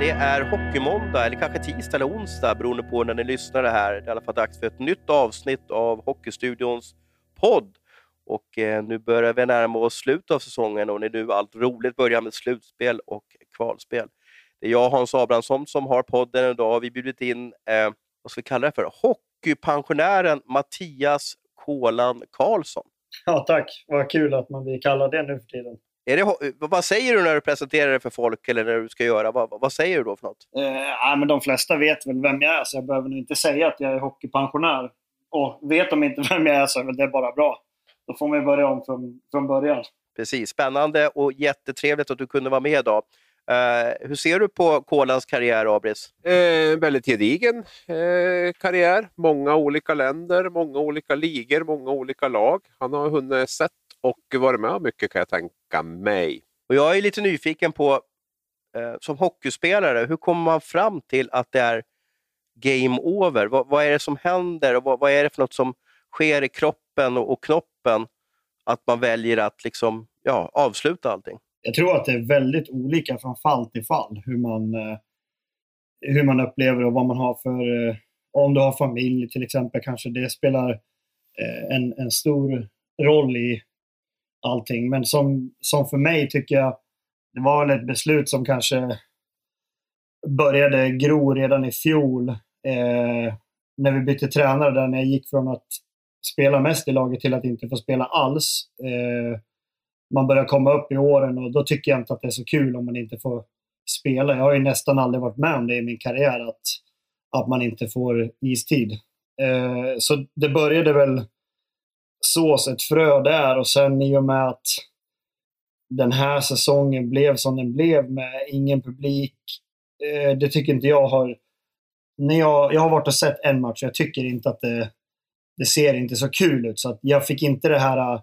Det är Hockeymåndag, eller kanske tisdag eller onsdag beroende på när ni lyssnar det här. Det är i alla fall dags för ett nytt avsnitt av Hockeystudions podd. Och eh, nu börjar vi närma oss slutet av säsongen och det är nu allt roligt börjar med slutspel och kvalspel. Det är jag, Hans Abrahamsson, som har podden idag. Vi har bjudit in, eh, vad ska vi kalla det för, hockeypensionären Mattias ”Kolan” Karlsson. Ja, tack. Vad kul att man blir kallad det nu för tiden. Är det, vad säger du när du presenterar det för folk eller när du ska göra? Vad, vad säger du då för något? Eh, men de flesta vet väl vem jag är, så jag behöver nog inte säga att jag är hockeypensionär. Och vet de inte vem jag är så är det bara bra. Då får man börja om från, från början. Precis. Spännande och jättetrevligt att du kunde vara med idag. Uh, hur ser du på Kolans karriär, Abris? Eh, väldigt gedigen eh, karriär. Många olika länder, många olika ligor, många olika lag. Han har hunnit sett och varit med mycket kan jag tänka mig. Och jag är lite nyfiken på, eh, som hockeyspelare, hur kommer man fram till att det är game over? Vad, vad är det som händer och vad, vad, är det för något som sker i kroppen och, och knoppen att man väljer att liksom, ja, avsluta allting? Jag tror att det är väldigt olika från fall till fall hur man, eh, hur man upplever och vad man har för... Eh, om du har familj till exempel kanske det spelar eh, en, en stor roll i allting. Men som, som för mig tycker jag, det var väl ett beslut som kanske började gro redan i fjol. Eh, när vi bytte tränare där, när jag gick från att spela mest i laget till att inte få spela alls. Eh, man börjar komma upp i åren och då tycker jag inte att det är så kul om man inte får spela. Jag har ju nästan aldrig varit med om det i min karriär, att, att man inte får istid. Eh, så det började väl sås ett frö där och sen i och med att den här säsongen blev som den blev med ingen publik. Eh, det tycker inte jag har... När jag, jag har varit och sett en match och jag tycker inte att det, det ser inte så kul ut. Så att jag fick inte det här...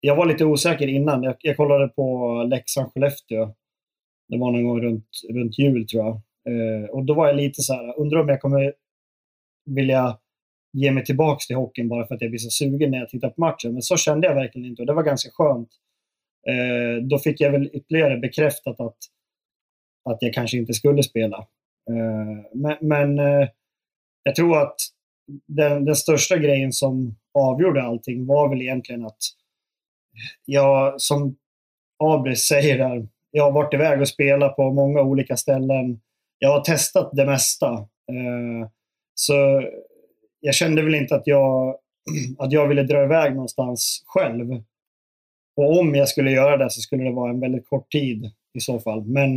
Jag var lite osäker innan. Jag, jag kollade på Leksand-Skellefteå. Det var någon gång runt, runt jul tror jag. Eh, och då var jag lite så här, undrar om jag kommer vilja ge mig tillbaka till hockeyn bara för att jag blir så sugen när jag tittar på matchen. Men så kände jag verkligen inte och det var ganska skönt. Eh, då fick jag väl ytterligare bekräftat att, att jag kanske inte skulle spela. Eh, men, men eh, jag tror att den, den största grejen som avgjorde allting var väl egentligen att jag, som Abris säger där, jag har varit iväg och spelat på många olika ställen. Jag har testat det mesta. Eh, så jag kände väl inte att jag, att jag ville dra iväg någonstans själv. Och om jag skulle göra det så skulle det vara en väldigt kort tid i så fall. Men,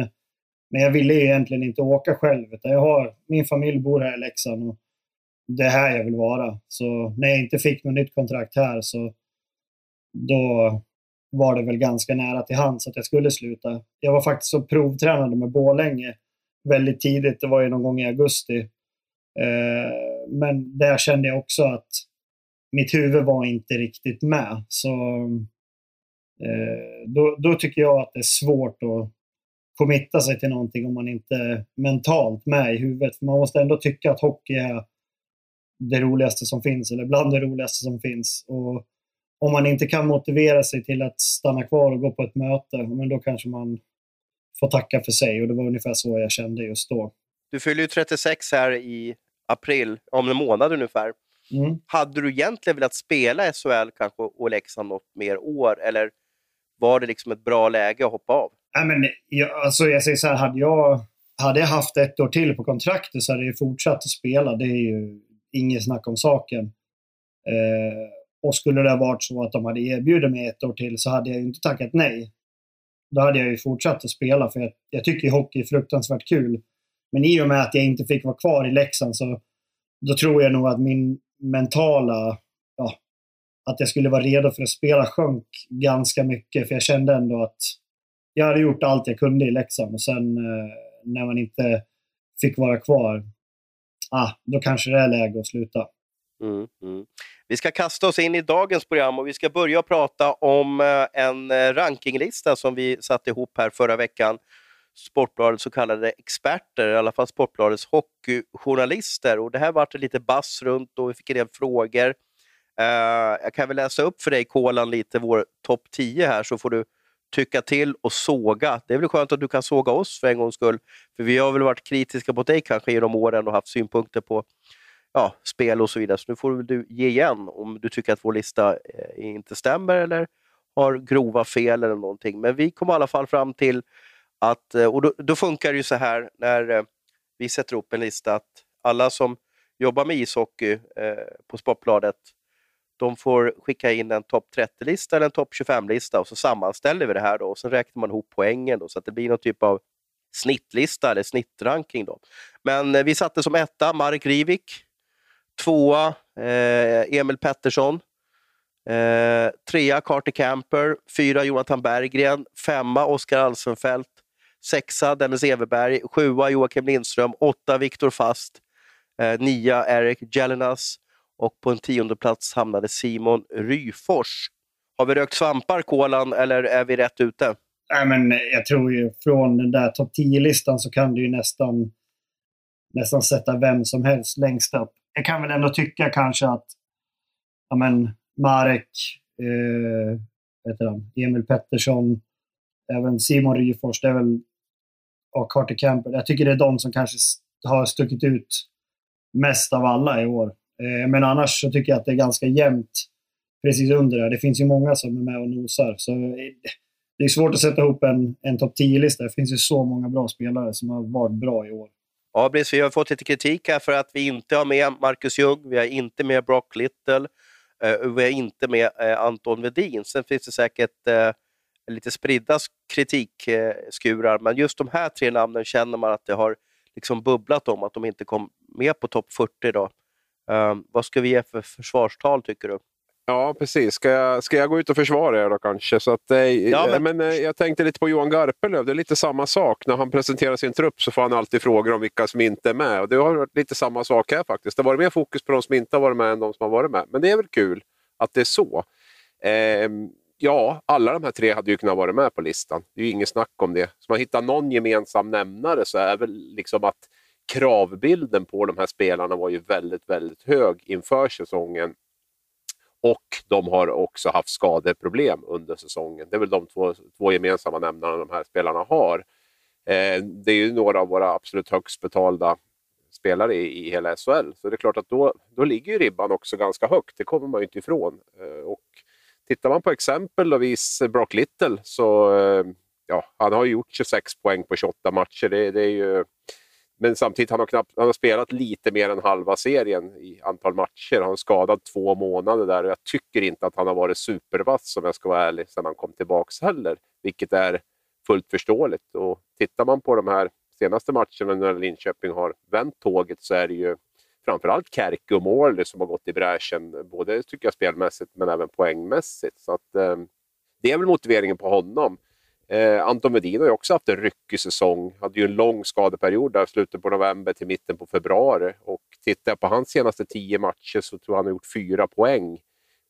men jag ville egentligen inte åka själv. Utan jag har, min familj bor här i Leksand och det är här jag vill vara. Så när jag inte fick något nytt kontrakt här så då var det väl ganska nära till hands att jag skulle sluta. Jag var faktiskt så provtränade med Bålänge väldigt tidigt. Det var ju någon gång i augusti. Eh, men där kände jag också att mitt huvud var inte riktigt med. Så eh, då, då, tycker jag att det är svårt att committa sig till någonting om man inte är mentalt med i huvudet. För man måste ändå tycka att hockey är det roligaste som finns, eller bland det roligaste som finns. Och om man inte kan motivera sig till att stanna kvar och gå på ett möte, men då kanske man får tacka för sig. Och det var ungefär så jag kände just då. Du fyller ju 36 här i april, om en månad ungefär. Mm. Hade du egentligen velat spela SHL kanske och Leksand något mer år eller var det liksom ett bra läge att hoppa av? Ja, men, jag, alltså, jag säger så här, hade jag, hade jag haft ett år till på kontraktet så hade jag fortsatt att spela. Det är ju inget snack om saken. Eh, och skulle det ha varit så att de hade erbjudit mig ett år till så hade jag ju inte tackat nej. Då hade jag ju fortsatt att spela för jag, jag tycker hockey är fruktansvärt kul. Men i och med att jag inte fick vara kvar i Leksand så då tror jag nog att min mentala, ja, att jag skulle vara redo för att spela sjönk ganska mycket. För jag kände ändå att jag hade gjort allt jag kunde i Leksand och sen eh, när man inte fick vara kvar, ah, då kanske det är läge att sluta. Mm, mm. Vi ska kasta oss in i dagens program och vi ska börja prata om eh, en eh, rankinglista som vi satte ihop här förra veckan Sportbladets så kallade experter, i alla fall Sportbladets hockeyjournalister. Och det här vart lite bass runt och vi fick en del frågor. Uh, jag kan väl läsa upp för dig, Kolan, lite vår topp 10 här så får du tycka till och såga. Det är väl skönt att du kan såga oss för en gångs skull. För vi har väl varit kritiska mot dig kanske genom åren och haft synpunkter på ja, spel och så vidare. Så nu får du ge igen om du tycker att vår lista eh, inte stämmer eller har grova fel eller någonting. Men vi kom i alla fall fram till att, eh, och då, då funkar det ju så här när eh, vi sätter upp en lista att alla som jobbar med ishockey eh, på Sportbladet, de får skicka in en topp 30-lista eller en topp 25-lista och så sammanställer vi det här då och sen räknar man ihop poängen då, så att det blir någon typ av snittlista eller snittranking. Då. Men eh, vi satte som etta Marek Rivik, tvåa eh, Emil Pettersson, eh, trea Carter Camper, fyra Jonathan Berggren, femma Oskar Alsenfelt, sexa Dennis Everberg, sjua Joakim Lindström, åtta Viktor Fast, eh, nia Eric Jelinas och på en tionde plats hamnade Simon Ryfors. Har vi rökt svampar, Kolan, eller är vi rätt ute? Nej, men jag tror ju från den där topp 10-listan så kan du ju nästan, nästan sätta vem som helst längst upp. Jag kan väl ändå tycka kanske att ja, men, Marek, eh, heter han, Emil Pettersson, även Simon Ryfors, det är väl och Carter Campbell. Jag tycker det är de som kanske har stuckit ut mest av alla i år. Eh, men annars så tycker jag att det är ganska jämnt precis under det. Det finns ju många som är med och nosar. Så eh, det är svårt att sätta ihop en, en topp 10-lista. Det finns ju så många bra spelare som har varit bra i år. Ja, Bris, Vi har fått lite kritik här för att vi inte har med Marcus Ljung, vi har inte med Brock Little, eh, vi har inte med Anton Vedin. Sen finns det säkert lite spridda kritikskurar, men just de här tre namnen känner man att det har liksom bubblat om, att de inte kom med på topp 40. Då. Um, vad ska vi ge för försvarstal tycker du? Ja, precis. Ska jag, ska jag gå ut och försvara er då kanske? Så att, eh, ja, men... men eh, jag tänkte lite på Johan Garpenlöv. Det är lite samma sak. När han presenterar sin trupp så får han alltid frågor om vilka som inte är med. Och det har varit lite samma sak här faktiskt. Det har varit mer fokus på de som inte har varit med än de som har varit med. Men det är väl kul att det är så. Eh, ja, alla de här tre hade ju kunnat vara med på listan. Det är ju inget snack om det. Så man hittar någon gemensam nämnare så är väl liksom att kravbilden på de här spelarna var ju väldigt, väldigt hög inför säsongen. Och de har också haft skadeproblem under säsongen. Det är väl de två, två gemensamma nämnarna de här spelarna har. Eh, det är ju några av våra absolut högst betalda spelare i, i hela SHL. Så det är klart att då, då ligger ribban också ganska högt. Det kommer man ju inte ifrån. Eh, och Tittar man på exempelvis Brock Little så eh, ja, han har gjort 26 poäng på 28 matcher. Det, det är ju... Men samtidigt han har knappt, han har spelat lite mer än halva serien i antal matcher. Han har skadat två månader där och jag tycker inte att han har varit supervass om jag ska vara ärlig sedan han kom tillbaka heller. Vilket är fullt förståeligt. Och tittar man på de här senaste matcherna när Linköping har vänt tåget så är det ju framförallt Kärke och Morley som har gått i bräschen, både tycker jag spelmässigt men även poängmässigt. Så att, eh, det är väl motiveringen på honom. Eh, Anton Wedin har ju också haft en ryckig säsong. Hade ju en lång skadeperiod där slutet på november till mitten på februari. Och tittar jag på hans senaste tio matcher så tror jag han har gjort fyra poäng.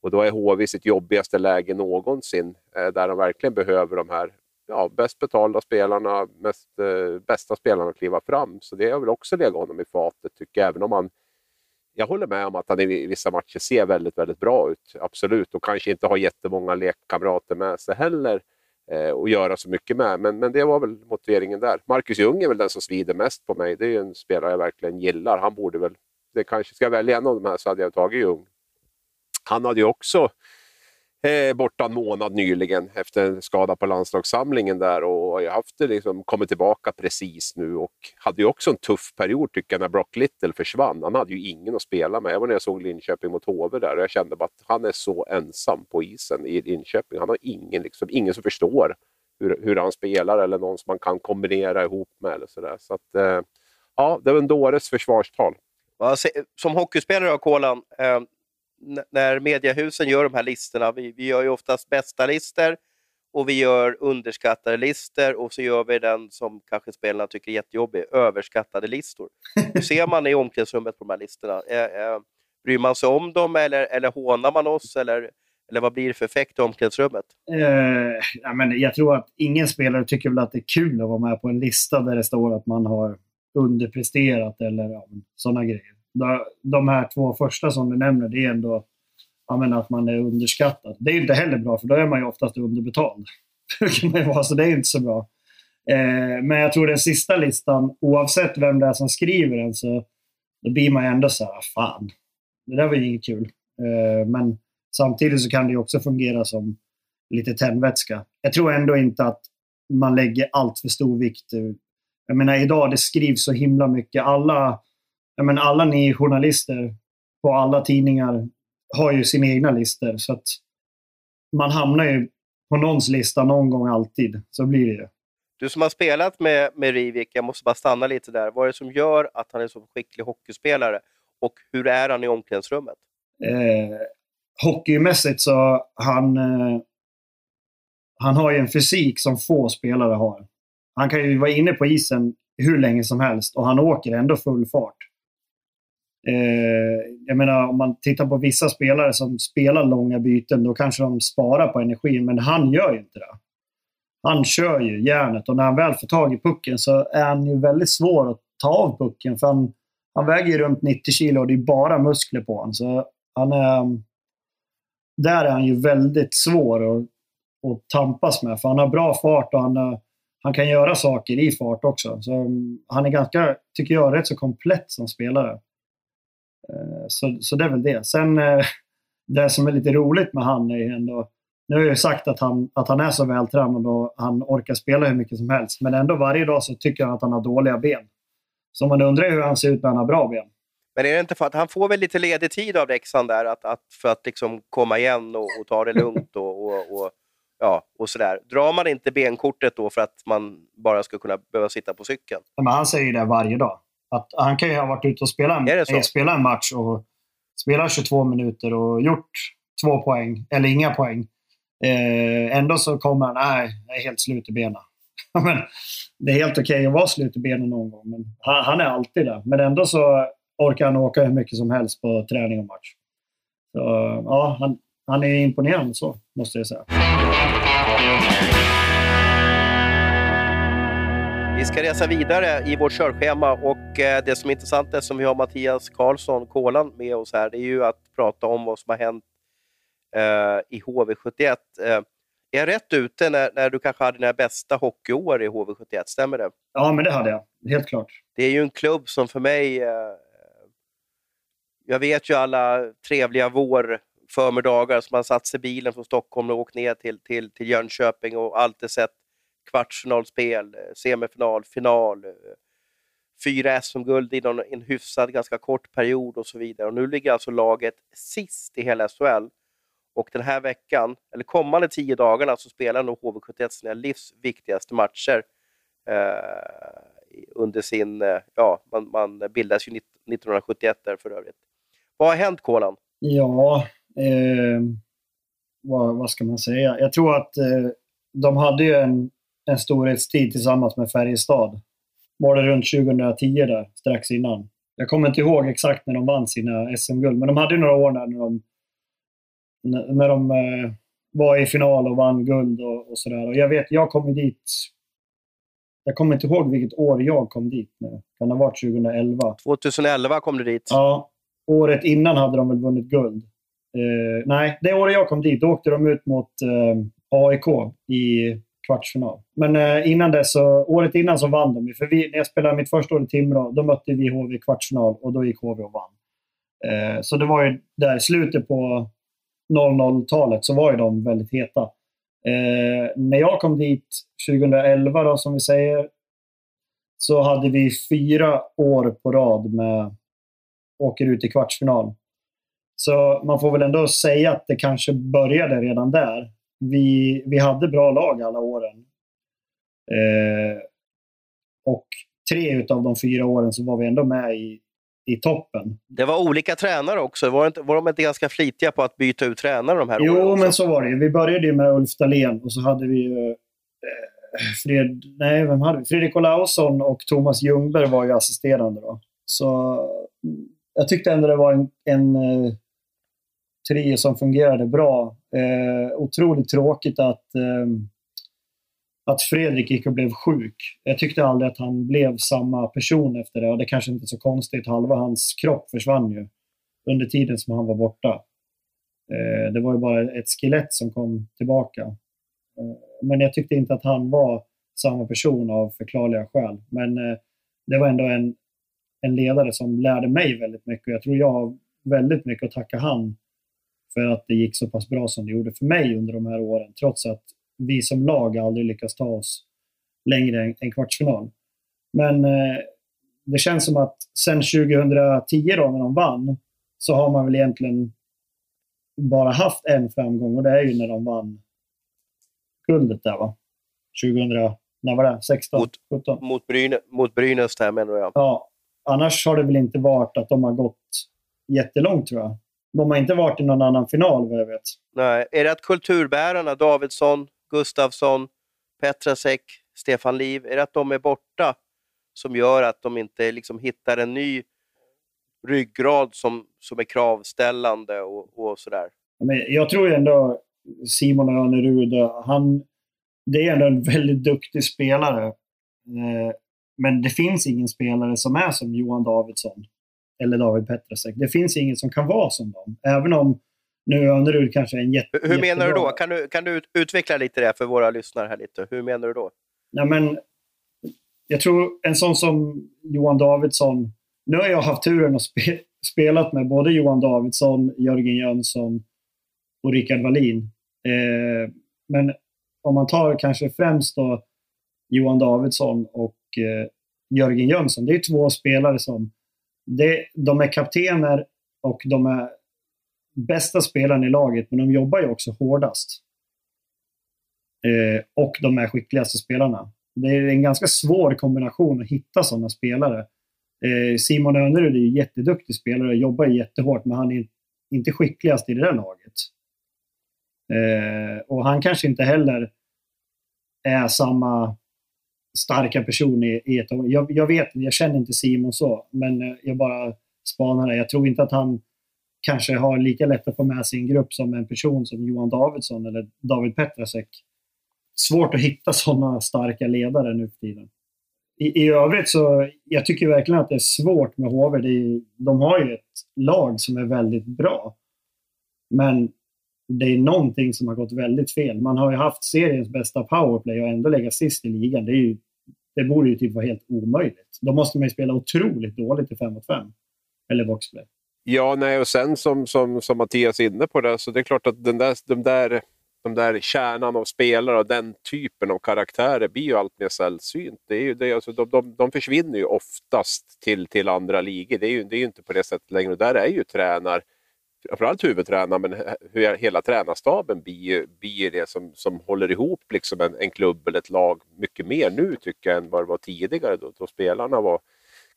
Och då är HV sitt jobbigaste läge någonsin, eh, där de verkligen behöver de här ja, bäst betalda spelarna, mest, eh, bästa spelarna att kliva fram. Så det har väl också legat honom i fatet, tycker jag. Även om han jag håller med om att han i vissa matcher ser väldigt, väldigt bra ut. Absolut. Och kanske inte har jättemånga lekkamrater med sig heller eh, och göra så mycket med. Men, men det var väl motiveringen där. Marcus Ljung är väl den som svider mest på mig. Det är en spelare jag verkligen gillar. Han borde väl... Det kanske ska jag välja en av de här så hade jag tagit Ljung. Han hade ju också eh, borta en månad nyligen efter en skada på landslagssamlingen där och har haft det liksom, kommit tillbaka precis nu och hade ju också en tuff period tycker jag när Brock Little försvann. Han hade ju ingen att spela med. Jag var när jag såg Linköping mot HV där och jag kände bara att han är så ensam på isen i Linköping. Han har ingen, liksom, ingen som förstår hur, hur han spelar eller någon som man kan kombinera ihop med. Eller sådär. Så att, eh, ja, det var en dåres försvarstal. Som hockeyspelare, Kolan, eh, när mediehusen gör de här listorna, vi, vi gör ju oftast bästa listor och vi gör underskattade listor och så gör vi den som kanske spelarna tycker är jättejobbig, överskattade listor. Hur ser man i omklädningsrummet på de här listorna? Äh, äh, bryr man sig om dem eller, eller hånar man oss? Eller, eller vad blir det för effekt i omklädningsrummet? Uh, ja, men jag tror att ingen spelare tycker väl att det är kul att vara med på en lista där det står att man har underpresterat eller ja, sådana grejer de här två första som du nämner, det är ändå menar, att man är underskattad. Det är inte heller bra, för då är man ju oftast underbetald. så det är inte så bra. Eh, men jag tror den sista listan, oavsett vem det är som skriver den, så då blir man ju ändå så här, ah, fan, det där var ju inget kul. Eh, men samtidigt så kan det ju också fungera som lite tändvätska. Jag tror ändå inte att man lägger allt för stor vikt. Jag menar idag, det skrivs så himla mycket. Alla, jag menar, alla ni journalister på alla tidningar har ju sina egna listor. Så att man hamnar ju på någons lista någon gång alltid. Så blir det ju. Du som har spelat med, med Rivik, jag måste bara stanna lite där. Vad är det som gör att han är så skicklig hockeyspelare? Och hur är han i omklädningsrummet? Eh, hockeymässigt så han, eh, han har ju en fysik som få spelare har. Han kan ju vara inne på isen hur länge som helst och han åker ändå full fart. Eh, jag menar om man tittar på vissa spelare som spelar långa byten, då kanske de sparar på energin, men han gör ju inte det. Han kör ju järnet och när han väl får tag i pucken så är han ju väldigt svår att ta av pucken för han, han väger ju runt 90 kilo och det är bara muskler på honom. Så han är, där är han ju väldigt svår att, att tampas med för han har bra fart och han, han kan göra saker i fart också. Så mm, han är ganska, tycker jag, rätt så komplett som spelare. Eh, så, så det är väl det. Sen eh, det som är lite roligt med han är ändå... Nu har jag ju sagt att han, att han är så vältränad och han orkar spela hur mycket som helst. Men ändå varje dag så tycker han att han har dåliga ben. Så man undrar hur han ser ut när han har bra ben. Men är det inte för att han får väl lite ledig tid av Leksand där att, att, för att liksom komma igen och, och ta det lugnt och, och, och, ja, och sådär. Drar man inte benkortet då för att man bara ska kunna behöva sitta på cykeln? Men han säger det varje dag. Att han kan ju ha varit ute och spelat en, spela en match och spelat 22 minuter och gjort två poäng, eller inga poäng. Eh, ändå så kommer han, nej, jag är helt slut i benen. men, det är helt okej okay att vara slut i benen någon gång, men han, han, är alltid där. Men ändå så orkar han åka hur mycket som helst på träning och match. Så, ja, han, han är imponerande så, måste jag säga. Vi ska resa vidare i vårt körschema och eh, det som är intressant är som vi har Mattias Karlsson, Kolan, med oss här, det är ju att prata om vad som har hänt eh, i HV71. Eh, är jag rätt ute när, när du kanske hade dina bästa hockeyår i HV71? Stämmer det? Ja, men det hade jag. Helt klart. Det är ju en klubb som för mig... Eh, jag vet ju alla trevliga vår förmiddagar som man satt sig i bilen från Stockholm och åkt ner till, till, till Jönköping och alltid sett kvartsfinalspel, eh, semifinal, final, eh, fyra SM-guld inom en hyfsad, ganska kort period och så vidare. Och nu ligger alltså laget sist i hela SHL. Och den här veckan, eller kommande tio dagarna, så spelar nog HV71 sina livs viktigaste matcher eh, under sin... Eh, ja, man, man bildades ju 1971 där för övrigt. Vad har hänt, Kolan? Ja, eh, vad, vad, ska man säga? Jag tror att eh, de hade ju en en storhetstid tillsammans med Färjestad. Var det runt 2010 där, strax innan. Jag kommer inte ihåg exakt när de vann sina SM-guld, men de hade några år när de, när de eh, var i final och vann guld och, och sådär. Och jag vet, jag kom dit... Jag kommer inte ihåg vilket år jag kom dit nu. Kan det ha varit 2011? 2011 kom du dit. Ja. Året innan hade de väl vunnit guld. Eh, nej, det året jag kom dit, då åkte de ut mot eh, AIK i kvartsfinal. Men eh, innan dess, så, året innan så vann de. För vi, när jag spelade mitt första år i Timrå, då mötte vi HV i kvartsfinal och då gick HV och vann. Eh, så det var ju där i slutet på 00-talet så var ju de väldigt heta. Eh, när jag kom dit 2011 då, som vi säger, så hade vi fyra år på rad med åker ut i kvartsfinal. Så man får väl ändå säga att det kanske började redan där vi, vi hade bra lag alla åren. Eh, och tre av de fyra åren så var vi ändå med i, i toppen. Det var olika tränare också. Var, inte, var de inte ganska flitiga på att byta ut tränare de här jo, åren? Jo, men så var det Vi började med Ulf Dahlén och så hade vi eh, Fred, nej, vem hade vi? Fredrik Olausson och Thomas Ljungberg var ju assisterande. Då. Så jag tyckte ändå det var en, en eh, trio som fungerade bra. Eh, otroligt tråkigt att, eh, att Fredrik gick och blev sjuk. Jag tyckte aldrig att han blev samma person efter det och det kanske inte är så konstigt. Halva hans kropp försvann ju under tiden som han var borta. Eh, det var ju bara ett skelett som kom tillbaka. Eh, men jag tyckte inte att han var samma person av förklarliga skäl. Men eh, det var ändå en, en ledare som lärde mig väldigt mycket. Jag tror jag har väldigt mycket att tacka han för att det gick så pass bra som det gjorde för mig under de här åren, trots att vi som lag aldrig lyckas ta oss längre än, kvartsfinal. Men eh, det känns som att sen 2010 då, när de vann, så har man väl egentligen bara haft en framgång och det är ju när de vann guldet där va? 2000, när var det? 16? Mot, 17? Mot, Brynäs, mot Brynäs där menar jag. Ja. Annars har det väl inte varit att de har gått jättelångt tror jag. De har inte varit i någon annan final vad jag vet. Nej. Är det att kulturbärarna, Davidsson, Gustafsson, Petrasek, Stefan Liv, är det att de är borta som gör att de inte liksom hittar en ny ryggrad som, som är kravställande och, och sådär? Men jag tror ändå Simon Önerud, han, det är ändå en väldigt duktig spelare. Eh, men det finns ingen spelare som är som Johan Davidsson eller David Petrasek. Det finns ingen som kan vara som dem. Även om nu Önerud kanske är en jätte, Hur menar jättebra... du då? Kan du, kan du utveckla lite det för våra lyssnare här lite? Hur menar du då? Ja, men, jag tror en sån som Johan Davidsson. Nu har jag haft turen att spe, spelat med både Johan Davidsson, Jörgen Jönsson och Rickard Wallin. Eh, men om man tar kanske främst då Johan Davidsson och eh, Jörgen Jönsson. Det är två spelare som det, de är kaptener och de är bästa spelarna i laget, men de jobbar ju också hårdast. Eh, och de är skickligaste spelarna. Det är en ganska svår kombination att hitta sådana spelare. Eh, Simon Önerud är ju jätteduktig spelare och jobbar jättehårt, men han är inte skickligast i det där laget. Eh, och han kanske inte heller är samma starka person i, i ett jag, jag vet, jag känner inte Simon så, men eh, jag bara spanar det. Jag tror inte att han kanske har lika lätt att få med sig en grupp som en person som Johan Davidsson eller David Petrasek. Svårt att hitta sådana starka ledare nu för tiden. I, I övrigt så, jag tycker verkligen att det är svårt med HV. Är, de har ju ett lag som är väldigt bra. Men det är någonting som har gått väldigt fel. Man har ju haft seriens bästa powerplay och ändå lägga sist i ligan. Det, är ju, det borde ju typ vara helt omöjligt. Då måste man ju spela otroligt dåligt i 5 mot 5. Eller boxplay. Ja, nej, och sen som, som, som Mattias är inne på det, så det är klart att den där, de, där, de där kärnan av spelare och den typen av karaktärer blir ju allt mer sällsynt. Det är ju, det, alltså, de, de, de försvinner ju oftast till, till andra ligor. Det är ju det är ju inte på det sättet längre. Och där är ju tränar framförallt huvudtränaren, men hur hela tränarstaben blir, blir det som, som håller ihop liksom en, en klubb eller ett lag mycket mer nu tycker jag än vad det var tidigare då, då spelarna var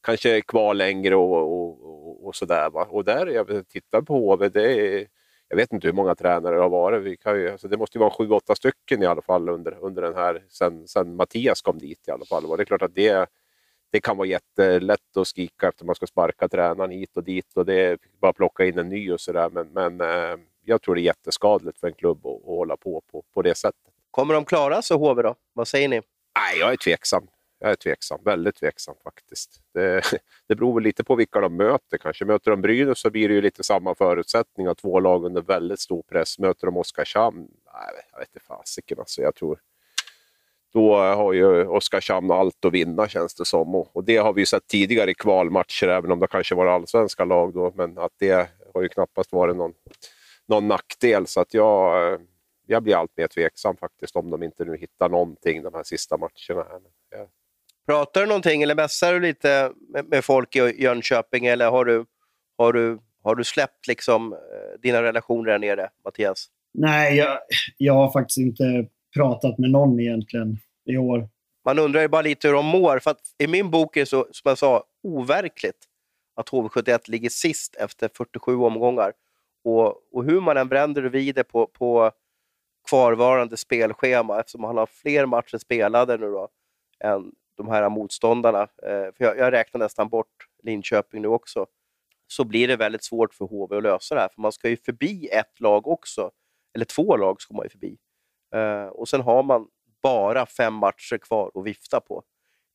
kanske kvar längre och, och, och, och sådär. Va? Och där, jag tittar på HV, det är, jag vet inte hur många tränare det har varit. Vi kan ju, alltså det måste ju vara sju, åtta stycken i alla fall under, under den här, sen, sen Mattias kom dit i alla fall. Och det är klart att det det kan vara jättelätt att skrika efter man ska sparka tränaren hit och dit och det är bara plocka in en ny och sådär. Men, men eh, jag tror det är jätteskadligt för en klubb att, att hålla på, på på det sättet. Kommer de klara sig HV då? Vad säger ni? Nej, jag är tveksam. Jag är tveksam, väldigt tveksam faktiskt. Det, det beror väl lite på vilka de möter kanske. Möter de Brynäs så blir det ju lite samma förutsättningar, två lag under väldigt stor press. Möter de Oskarshamn? Nej, jag vet inte fasiken alltså. Jag tror, då har ju Oskarshamn allt att vinna känns det som. Och, och det har vi sett tidigare i kvalmatcher, även om det kanske var allsvenska lag då. Men att det har ju knappast varit någon, någon nackdel. Så att jag, jag blir allt mer tveksam faktiskt om de inte nu hittar någonting de här sista matcherna. Här. Pratar du någonting eller mässar du lite med, med, folk i Jönköping eller har du, har du, har du släppt liksom, eh, dina relationer där nere, Mattias? Nej, jag, jag har faktiskt inte pratat med någon egentligen i år. Man undrar ju bara lite hur de mår. För I min bok är det så, som jag sa, overkligt att HV71 ligger sist efter 47 omgångar. Och, och hur man än vänder och vrider på, på kvarvarande spelschema, eftersom han har fler matcher spelade nu då, än de här motståndarna, eh, för jag, jag räknar nästan bort Linköping nu också, så blir det väldigt svårt för HV att lösa det här. För man ska ju förbi ett lag också, eller två lag ska man ju förbi. Eh, och sen har man bara fem matcher kvar att vifta på.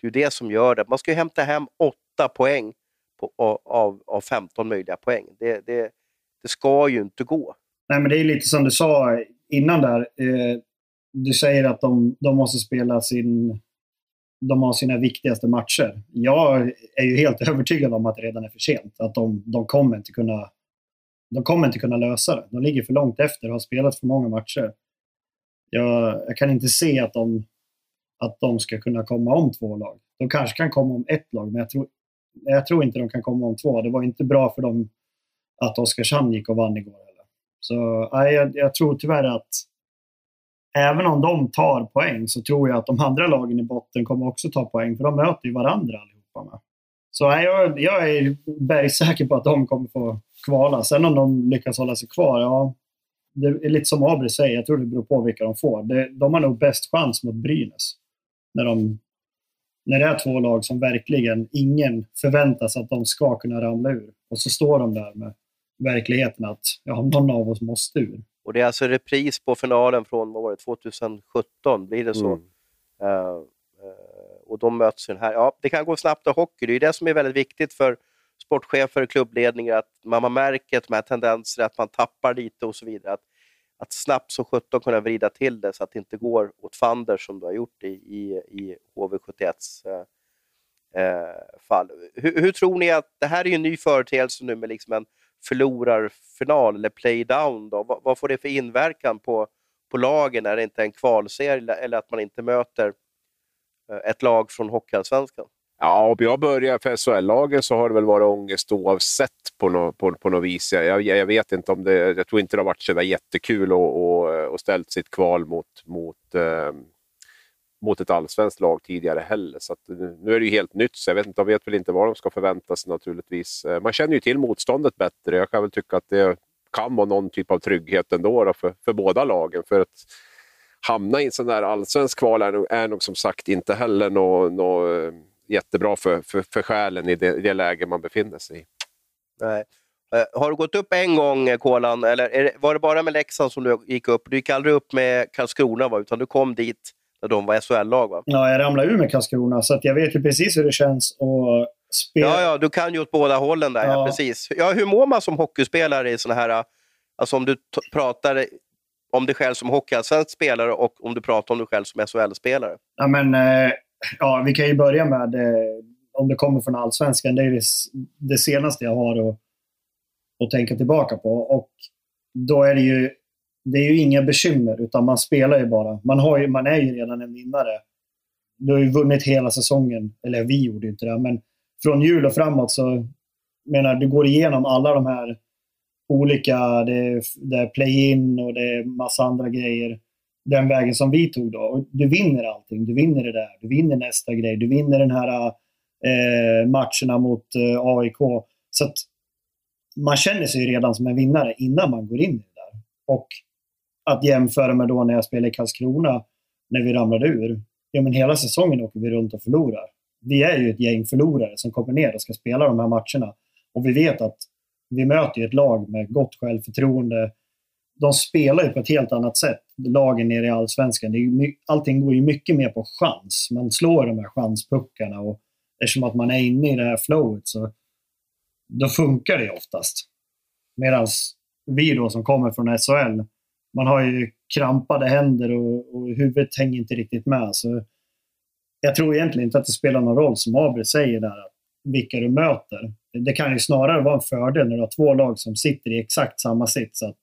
Det är det som gör det. Man ska ju hämta hem åtta poäng på, av, av 15 möjliga poäng. Det, det, det ska ju inte gå. Nej, men det är lite som du sa innan där. Eh, du säger att de, de måste spela sin... De har sina viktigaste matcher. Jag är ju helt övertygad om att det redan är för sent. Att de, de kommer inte kunna de kommer inte kunna lösa det. De ligger för långt efter och har spelat för många matcher. Jag, jag, kan inte se att de, att de ska kunna komma om två lag. De kanske kan komma om ett lag, men jag tror, jag tror inte de kan komma om två. Det var inte bra för dem att Oskarshamn gick och vann igår. Eller. Så nej, jag, jag tror tyvärr att även om de tar poäng så tror jag att de andra lagen i botten kommer också ta poäng, för de möter ju varandra allihopa. Med. Så nej, jag, jag är bergsäker på att de kommer få kvala. Sen om de lyckas hålla sig kvar, ja, det är lite som Abri säger, jag tror det beror på vilka de får. Det, de har nog bäst chans mot Brynäs. När, de, när det är två lag som verkligen ingen förväntas att de ska kunna ramla ur. Och så står de där med verkligheten att ja, någon av oss måste ur. Och det är alltså repris på finalen från vad var det, 2017, blir det så? Mm. Uh, uh, och de möts ju här. Ja, det kan gå snabbt i hockey, det är det som är väldigt viktigt för sportchefer och klubbledningar, att man märker de här tendenserna, att man tappar lite och så vidare. Att, att snabbt som sjutton kunna vrida till det så att det inte går åt fander som du har gjort i, i, i HV71s eh, eh, fall. Hur, hur, tror ni att, det här är ju en ny företeelse nu med liksom en förlorarfinal eller playdown. Då. Vad, vad får det för inverkan på, på lagen när det inte är en kvalserie eller att man inte möter eh, ett lag från Hockeyallsvenskan? Ja, om jag börjar för SHL-lagen så har det väl varit ångest oavsett på, något på, på något vis. Jag, jag, vet inte om det... Jag tror inte det har varit så jättekul att och, och ställt sitt kval mot, mot, eh, mot ett allsvenskt lag tidigare heller. Så nu är det ju helt nytt, så jag vet inte, de vet väl inte vad de ska förvänta sig naturligtvis. Eh, man känner ju till motståndet bättre. Jag kan väl tycka att det kan vara någon typ av trygghet ändå då för, för båda lagen. För att hamna i en sån där allsvensk kval är nog, är nog som sagt inte heller något... no, eh, jättebra för, för, för själen i det, det läge man befinner sig i. Nej. Eh, har du gått upp en gång, eh, Kolan, eller det, var det bara med Leksand som du gick upp? Du gick aldrig upp med Karlskrona, va? utan du kom dit när de var SHL-lag? Ja, jag ramlade ur med Karlskrona, så jag vet ju precis hur det känns att spela. Ja, ja, du kan ju åt båda hållen där, ja. ja precis. Ja, hur mår man som hockeyspelare i sådana här... Alltså om du pratar om dig själv som hockeyallsvensk spelare och om du pratar om dig själv som SHL-spelare? Ja, men... Eh ja, vi kan ju börja med eh, om det kommer från allsvenskan. Det är det, det senaste jag har att, att tänka tillbaka på. Och då är det ju, det är ju inga bekymmer, utan man spelar ju bara. Man, har ju, man är ju redan en vinnare. Du har ju vunnit hela säsongen. Eller vi gjorde ju inte det, men från jul och framåt så menar du går igenom alla de här olika, det, det är play-in och det är massa andra grejer den vägen som vi tog då. Och du vinner allting. Du vinner det där. Du vinner nästa grej. Du vinner den här eh, matcherna mot eh, AIK. Så att man känner sig redan som en vinnare innan man går in i det där. Och att jämföra med då när jag spelade i Karlskrona, när vi ramlade ur. Ja, men hela säsongen åker vi runt och förlorar. Vi är ju ett gäng förlorare som kommer ner och ska spela de här matcherna. Och vi vet att vi möter ett lag med gott självförtroende, de spelar ju på ett helt annat sätt, lagen nere i allsvenskan. Det är allting går ju mycket mer på chans. Man slår de här chanspuckarna och eftersom att man är inne i det här flowet så då funkar det oftast. Medan vi då som kommer från SHL, man har ju krampade händer och, och huvudet hänger inte riktigt med. Så jag tror egentligen inte att det spelar någon roll, som Abri säger där, vilka du möter. Det kan ju snarare vara en fördel när du har två lag som sitter i exakt samma sits. Att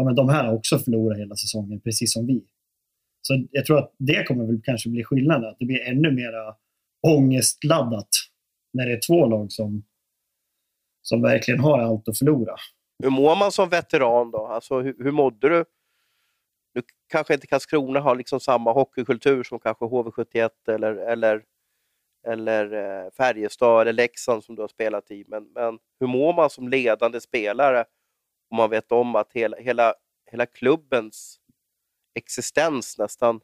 ja, men de här har också förlorat hela säsongen, precis som vi. Så jag tror att det kommer väl kanske bli skillnaden, att det blir ännu mer ångestladdat när det är två lag som, som verkligen har allt att förlora. Hur mår man som veteran då? Alltså, hur, hur mådde du? Nu kanske inte Karlskrona har liksom samma hockeykultur som kanske HV71 eller, eller, eller eh, Färjestad eller Leksand som du har spelat i. Men, men hur mår man som ledande spelare och man vet om att hela, hela, hela klubbens existens nästan,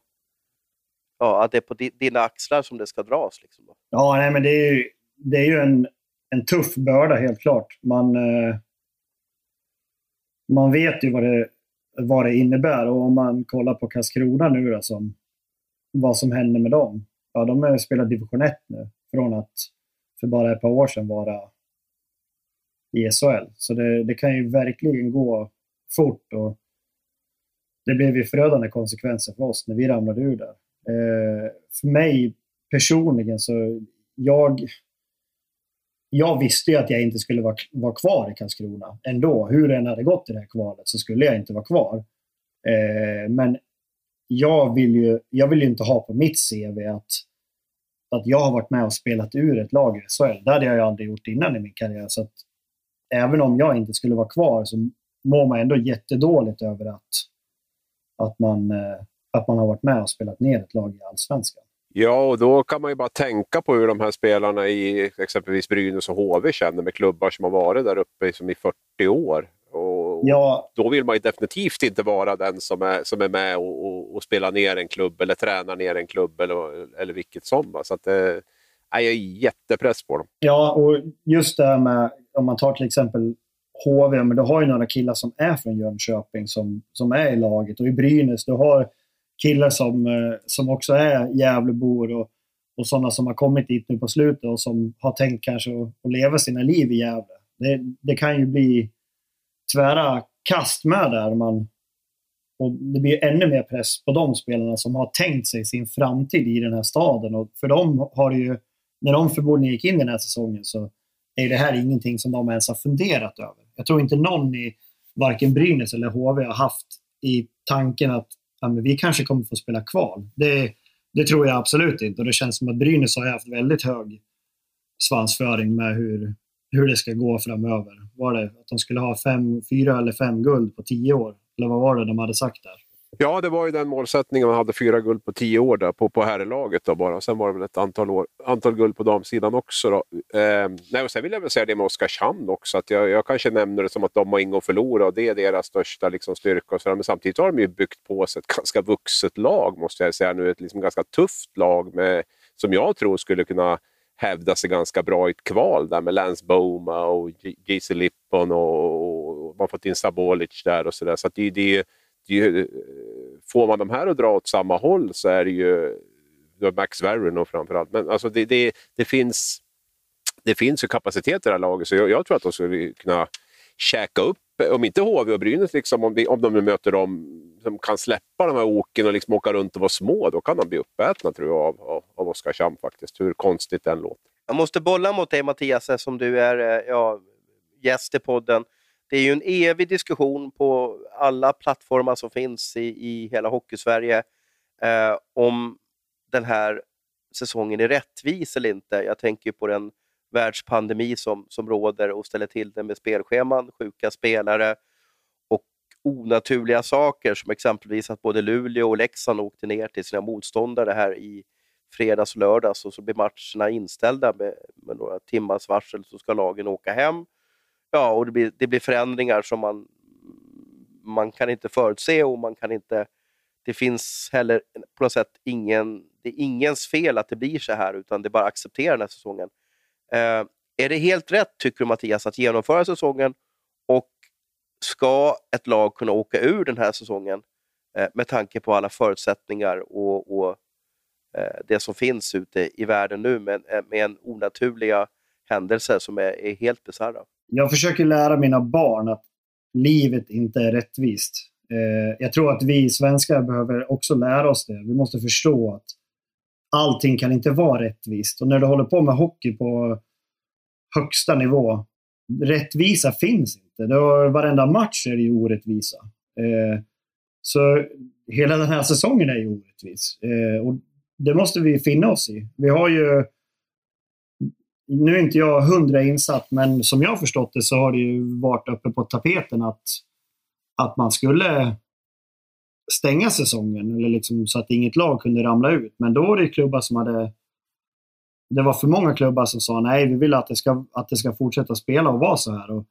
ja, att det är på dina axlar som det ska dras. Liksom. Ja, nej, men det är ju, det är ju en, en tuff börda helt klart. Man, eh, man vet ju vad det, vad det innebär och om man kollar på Karlskrona nu då, som, vad som händer med dem. Ja, de har spelat division 1 nu från att för bara ett par år sedan vara i SHL. Så det, det kan ju verkligen gå fort. Och det blev ju förödande konsekvenser för oss när vi ramlade ur där. Eh, för mig personligen så, jag, jag visste ju att jag inte skulle vara, vara kvar i Karlskrona ändå. Hur det än hade gått i det här kvalet så skulle jag inte vara kvar. Eh, men jag vill, ju, jag vill ju inte ha på mitt CV att, att jag har varit med och spelat ur ett lag i SHL. Det hade jag ju aldrig gjort innan i min karriär. Så att, även om jag inte skulle vara kvar så mår man ändå jättedåligt över att, att, man, eh, att man har varit med och spelat ner ett lag i Allsvenskan. Ja, och då kan man ju bara tänka på hur de här spelarna i exempelvis Brynäs och HV känner med klubbar som har varit där uppe som i 40 år. Och ja. Då vill man ju definitivt inte vara den som är, som är med och, och, och spelar ner en klubb eller tränar ner en klubb eller, eller vilket som. Så att, eh, jag är jättepress på dem. Ja, och just det här med om man tar till exempel HV, men du har ju några killar som är från Jönköping som, som är i laget. Och i Brynäs, du har killar som, eh, som också är Gävlebor och, och sådana som har kommit dit nu på slutet och som har tänkt kanske att, att leva sina liv i Gävle. Det, det kan ju bli tvära kast med där. Man, och det blir ännu mer press på de spelarna som har tänkt sig sin framtid i den här staden. Och för dem har det ju, när de förmodligen gick in i den här säsongen så är det här ingenting som de ens har funderat över. Jag tror inte någon i varken Brynäs eller HV har haft i tanken att ja, men vi kanske kommer få spela kval. Det, det tror jag absolut inte. Och det känns som att Brynäs har haft väldigt hög svansföring med hur, hur det ska gå framöver. Var det att de skulle ha fem, fyra eller fem guld på tio år? Eller vad var det de hade sagt där? Ja, det var ju den målsättningen. Man hade fyra guld på tio år där, på, på herrlaget. Då bara. Sen var det väl ett antal, år, antal guld på damsidan också. Då. Eh, nej, och sen vill jag väl säga det med Oskarshamn också. Att jag, jag kanske nämner det som att de har inget att förlora och det är deras största liksom, styrka. Och så Men samtidigt har de ju byggt på sig ett ganska vuxet lag, måste jag säga nu. Ett liksom, ganska tufft lag med, som jag tror skulle kunna hävda sig ganska bra i ett kval där med Lance Boma och JC Lippon och, och man har fått in Sabolic där och sådär. Så, så det, det, ju, får man de här att dra åt samma håll så är det ju Max Verron framförallt. Men alltså det, det, det, finns, det finns ju kapacitet i det här laget så jag, jag tror att de skulle kunna käka upp, om inte HV och Brynäs, liksom, om, de, om de möter dem som kan släppa de här oken och liksom åka runt och vara små, då kan de bli uppätna tror jag, av, av, av Oskarshamn faktiskt. Hur konstigt den låter. Jag måste bolla mot dig Mattias, som du är eh, ja, gäst i podden det är ju en evig diskussion på alla plattformar som finns i, i hela Hockeysverige eh, om den här säsongen är rättvis eller inte. Jag tänker på den världspandemi som, som råder och ställer till det med spelscheman, sjuka spelare och onaturliga saker som exempelvis att både Luleå och Leksand åkte ner till sina motståndare här i fredags och lördags och så blir matcherna inställda med, med några timmars varsel så ska lagen åka hem Ja, och det blir, det blir förändringar som man, man kan inte förutse och man kan inte... Det finns heller på något sätt ingen... Det är ingens fel att det blir så här, utan det är bara att acceptera den här säsongen. Eh, är det helt rätt, tycker du Mattias, att genomföra säsongen? Och ska ett lag kunna åka ur den här säsongen eh, med tanke på alla förutsättningar och, och eh, det som finns ute i världen nu med, eh, med en onaturliga händelser som är, är helt bisarra? Jag försöker lära mina barn att livet inte är rättvist. Eh, jag tror att vi svenskar behöver också lära oss det. Vi måste förstå att allting kan inte vara rättvist. Och när du håller på med hockey på högsta nivå, rättvisa finns inte. Det varenda match är det ju orättvisa. Eh, så hela den här säsongen är ju orättvis. Eh, och det måste vi finna oss i. Vi har ju nu är inte jag hundra insatt, men som jag har förstått det så har det ju varit uppe på tapeten att, att man skulle stänga säsongen eller liksom så att inget lag kunde ramla ut. Men då var det klubbar som hade... Det var för många klubbar som sa nej, vi vill att det ska, att det ska fortsätta spela och vara så här. Och,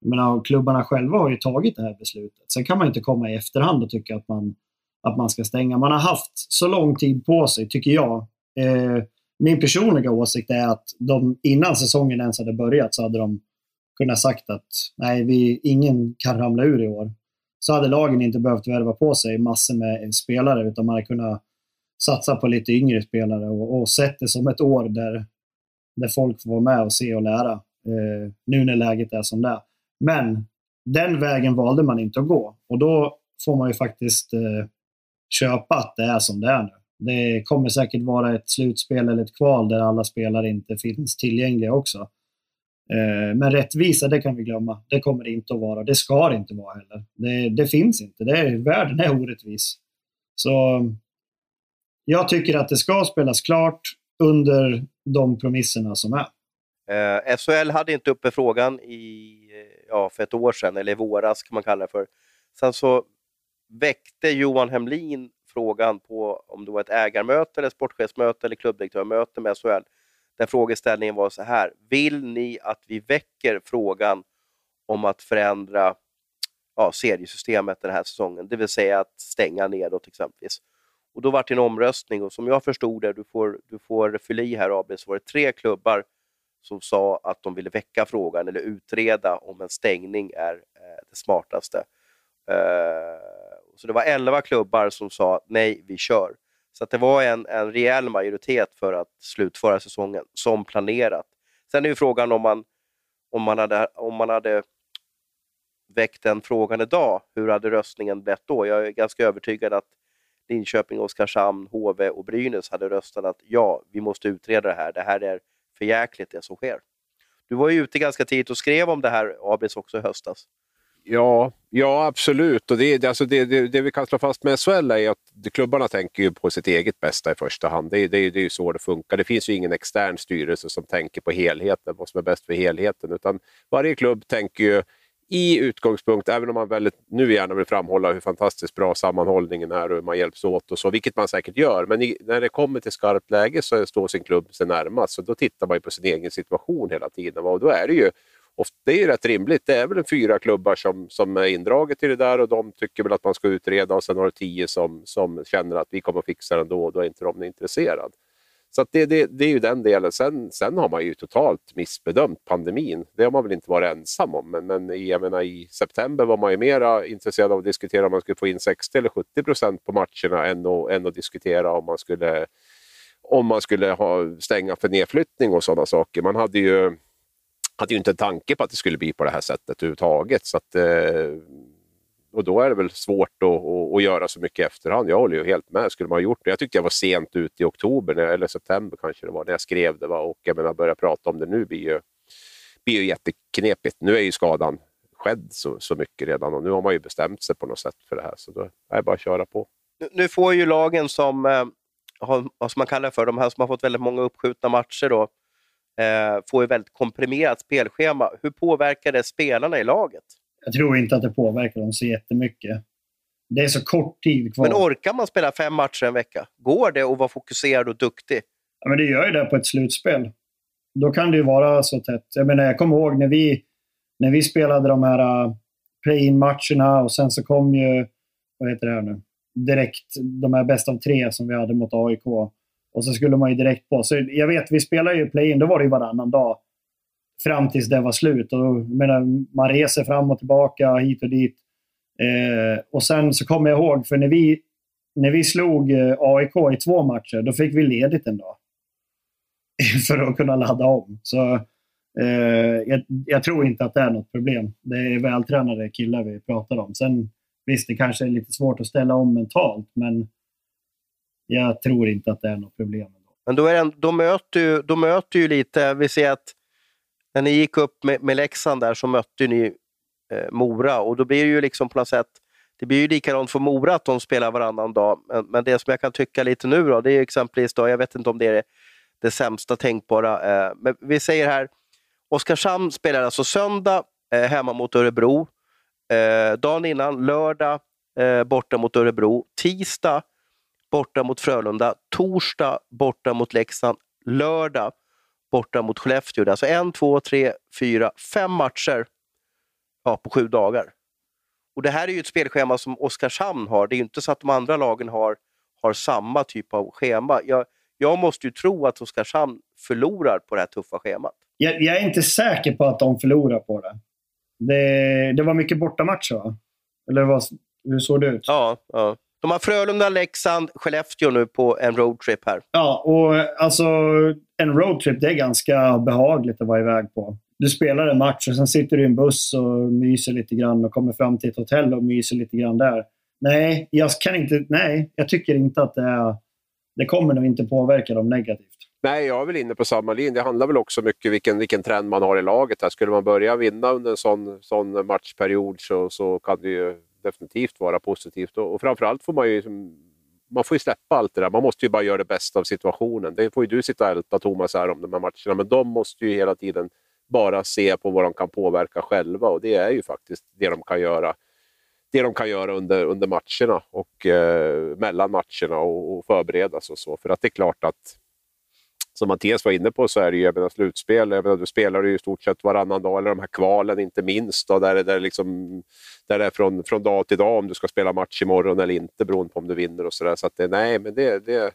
jag menar, klubbarna själva har ju tagit det här beslutet. Sen kan man inte komma i efterhand och tycka att man, att man ska stänga. Man har haft så lång tid på sig, tycker jag. Eh, min personliga åsikt är att de innan säsongen ens hade börjat så hade de kunnat sagt att nej, vi, ingen kan ramla ur i år. Så hade lagen inte behövt värva på sig massor med spelare utan man hade kunnat satsa på lite yngre spelare och, och sett det som ett år där, där folk får vara med och se och lära. Eh, nu när läget är som det är. Men den vägen valde man inte att gå och då får man ju faktiskt eh, köpa att det är som det är nu. Det kommer säkert vara ett slutspel eller ett kval där alla spelare inte finns tillgängliga också. Eh, men rättvisa, det kan vi glömma. Det kommer det inte att vara. Det ska det inte vara heller. Det, det finns inte. Det är, världen är orättvis. Så jag tycker att det ska spelas klart under de premisserna som är. Eh, SHL hade inte uppe frågan i, eh, ja, för ett år sedan, eller i våras kan man kalla det för. Sen så väckte Johan Hemlin frågan på om det var ett ägarmöte, eller sportchefsmöte eller klubbdirektörmöte med SHL. Där frågeställningen var så här. Vill ni att vi väcker frågan om att förändra ja, seriesystemet den här säsongen? Det vill säga att stänga nedåt exempelvis. Och då var det en omröstning och som jag förstod det, du får, du får fylla i här AB, så var det tre klubbar som sa att de ville väcka frågan eller utreda om en stängning är eh, det smartaste. Eh, så det var 11 klubbar som sa nej, vi kör. Så det var en, en rejäl majoritet för att slutföra säsongen som planerat. Sen är ju frågan om man, om man, hade, om man hade väckt den frågan idag, hur hade röstningen blivit då? Jag är ganska övertygad att Linköping, Oskarshamn, HV och Brynäs hade röstat att ja, vi måste utreda det här. Det här är för jäkligt det som sker. Du var ju ute ganska tidigt och skrev om det här, Abris, också i höstas. Ja, ja absolut. Och det, alltså det, det, det vi kan slå fast med SHL är att klubbarna tänker ju på sitt eget bästa i första hand. Det, det, det är ju så det funkar. Det finns ju ingen extern styrelse som tänker på helheten, vad som är bäst för helheten. Utan varje klubb tänker ju i utgångspunkt, även om man väldigt, nu gärna vill framhålla hur fantastiskt bra sammanhållningen är och hur man hjälps åt och så, vilket man säkert gör. Men i, när det kommer till skarpt läge så står sin klubb sig närmast. Så då tittar man ju på sin egen situation hela tiden. Och då är det ju ofta, det är ju rätt rimligt. Det är väl en fyra klubbar som, som är indraget i det där och de tycker väl att man ska utreda och sen har du tio som, som känner att vi kommer att fixa det ändå och då är inte de intresserade. Så det, det, det, är ju den delen. Sen, sen har man ju totalt missbedömt pandemin. Det har man väl inte varit ensam om. Men, men jag menar, i september var man ju mer intresserad av att diskutera om man skulle få in 60 eller 70 procent på matcherna än att, än att diskutera om man skulle, om man skulle ha, stänga för nedflyttning och sådana saker. Man hade ju, hade ju inte en tanke på att det skulle bli på det här sättet överhuvudtaget. Så att, eh, och då är det väl svårt att, att, att, göra så mycket i efterhand. Jag håller ju helt med. Skulle man ha gjort det. Jag tyckte jag var sent ute i oktober, eller september kanske det var, när jag skrev det. Va? Och jag menar, börja prata om det nu blir ju, blir ju jätteknepigt. Nu är ju skadan skedd så, så mycket redan och nu har man ju bestämt sig på något sätt för det här. Så då är det bara att köra på. Nu får ju lagen som, eh, har, vad man kallar för, de här som har fått väldigt många uppskjutna matcher då, eh, får ju väldigt komprimerat spelschema. Hur påverkar det spelarna i laget? jag tror inte att det påverkar dem så jättemycket. Det är så kort tid kvar. Men orkar man spela fem matcher en vecka? Går det att vara fokuserad och duktig? Ja, men det gör ju det på ett slutspel. Då kan det ju vara så tätt. Jag menar, jag kommer ihåg när vi, när vi spelade de här uh, play-in-matcherna och sen så kom ju, vad heter det här nu, direkt de här bäst av tre som vi hade mot AIK. Och så skulle man ju direkt på. Så jag vet, vi spelade ju play-in, då var det ju varannan dag fram tills det var slut. Och, menar, man reser fram och tillbaka hit och dit. Eh, och sen så kommer jag ihåg, för när vi, när vi slog eh, AIK i två matcher, då fick vi ledigt en dag. för att kunna ladda om. Så eh, jag, jag, tror inte att det är något problem. Det är vältränade killar vi pratar om. Sen visst, det kanske är lite svårt att ställa om mentalt, men jag tror inte att det är något problem. Men då, är det, då, möter ju, då möter ju lite, vi ser att när ni gick upp med, med Leksand där så mötte ni eh, Mora och då blir det ju liksom på något sätt det blir ju likadant för Mora att de spelar varannan dag. Men, men det som jag kan tycka lite nu då, det är exempelvis, då, jag vet inte om det är det, det sämsta tänkbara, eh, men vi säger här, Oskarshamn spelar alltså söndag eh, hemma mot Örebro. Eh, dagen innan, lördag, eh, borta mot Örebro. Tisdag, borta mot Frölunda. Torsdag, borta mot Leksand. Lördag, borta mot Skellefteå. Alltså en, två, tre, fyra, fem matcher ja, på sju dagar. Och Det här är ju ett spelschema som Oskarshamn har. Det är inte så att de andra lagen har, har samma typ av schema. Jag, jag måste ju tro att Oskarshamn förlorar på det här tuffa schemat. Jag, jag är inte säker på att de förlorar på det. Det, det var mycket bortamatcher, va? Eller vad, hur såg det ut? Ja, ja. De har Frölunda, Leksand, Skellefteå nu på en roadtrip här. Ja, och alltså en roadtrip det är ganska behagligt att vara iväg på. Du spelar en match och sen sitter du i en buss och myser lite grann och kommer fram till ett hotell och myser lite grann där. Nej, jag kan inte... Nej, jag tycker inte att det är... Det kommer nog inte påverka dem negativt. Nej, jag är väl inne på samma linje. Det handlar väl också mycket vilken, vilken trend man har i laget. Här. Skulle man börja vinna under en sån, sån matchperiod så, så kan det ju definitivt vara positivt. Och, och framförallt får man ju liksom, man får ju släppa allt det där. Man måste ju bara göra det bästa av situationen. Det får ju du sitta och älta Thomas här om de här matcherna, men de måste ju hela tiden bara se på vad de kan påverka själva och det är ju faktiskt det de kan göra det de kan göra under, under matcherna och eh, mellan matcherna och, och förbereda sig och så. För att det är klart att som Mattias var inne på så är det ju jag menar, slutspel. Jag menar, du spelar ju i stort sett varannan dag, eller de här kvalen inte minst. Då, där, det, där, liksom, där det är från, från dag till dag om du ska spela match imorgon eller inte beroende på om du vinner och sådär. Så att det, nej, men det, det,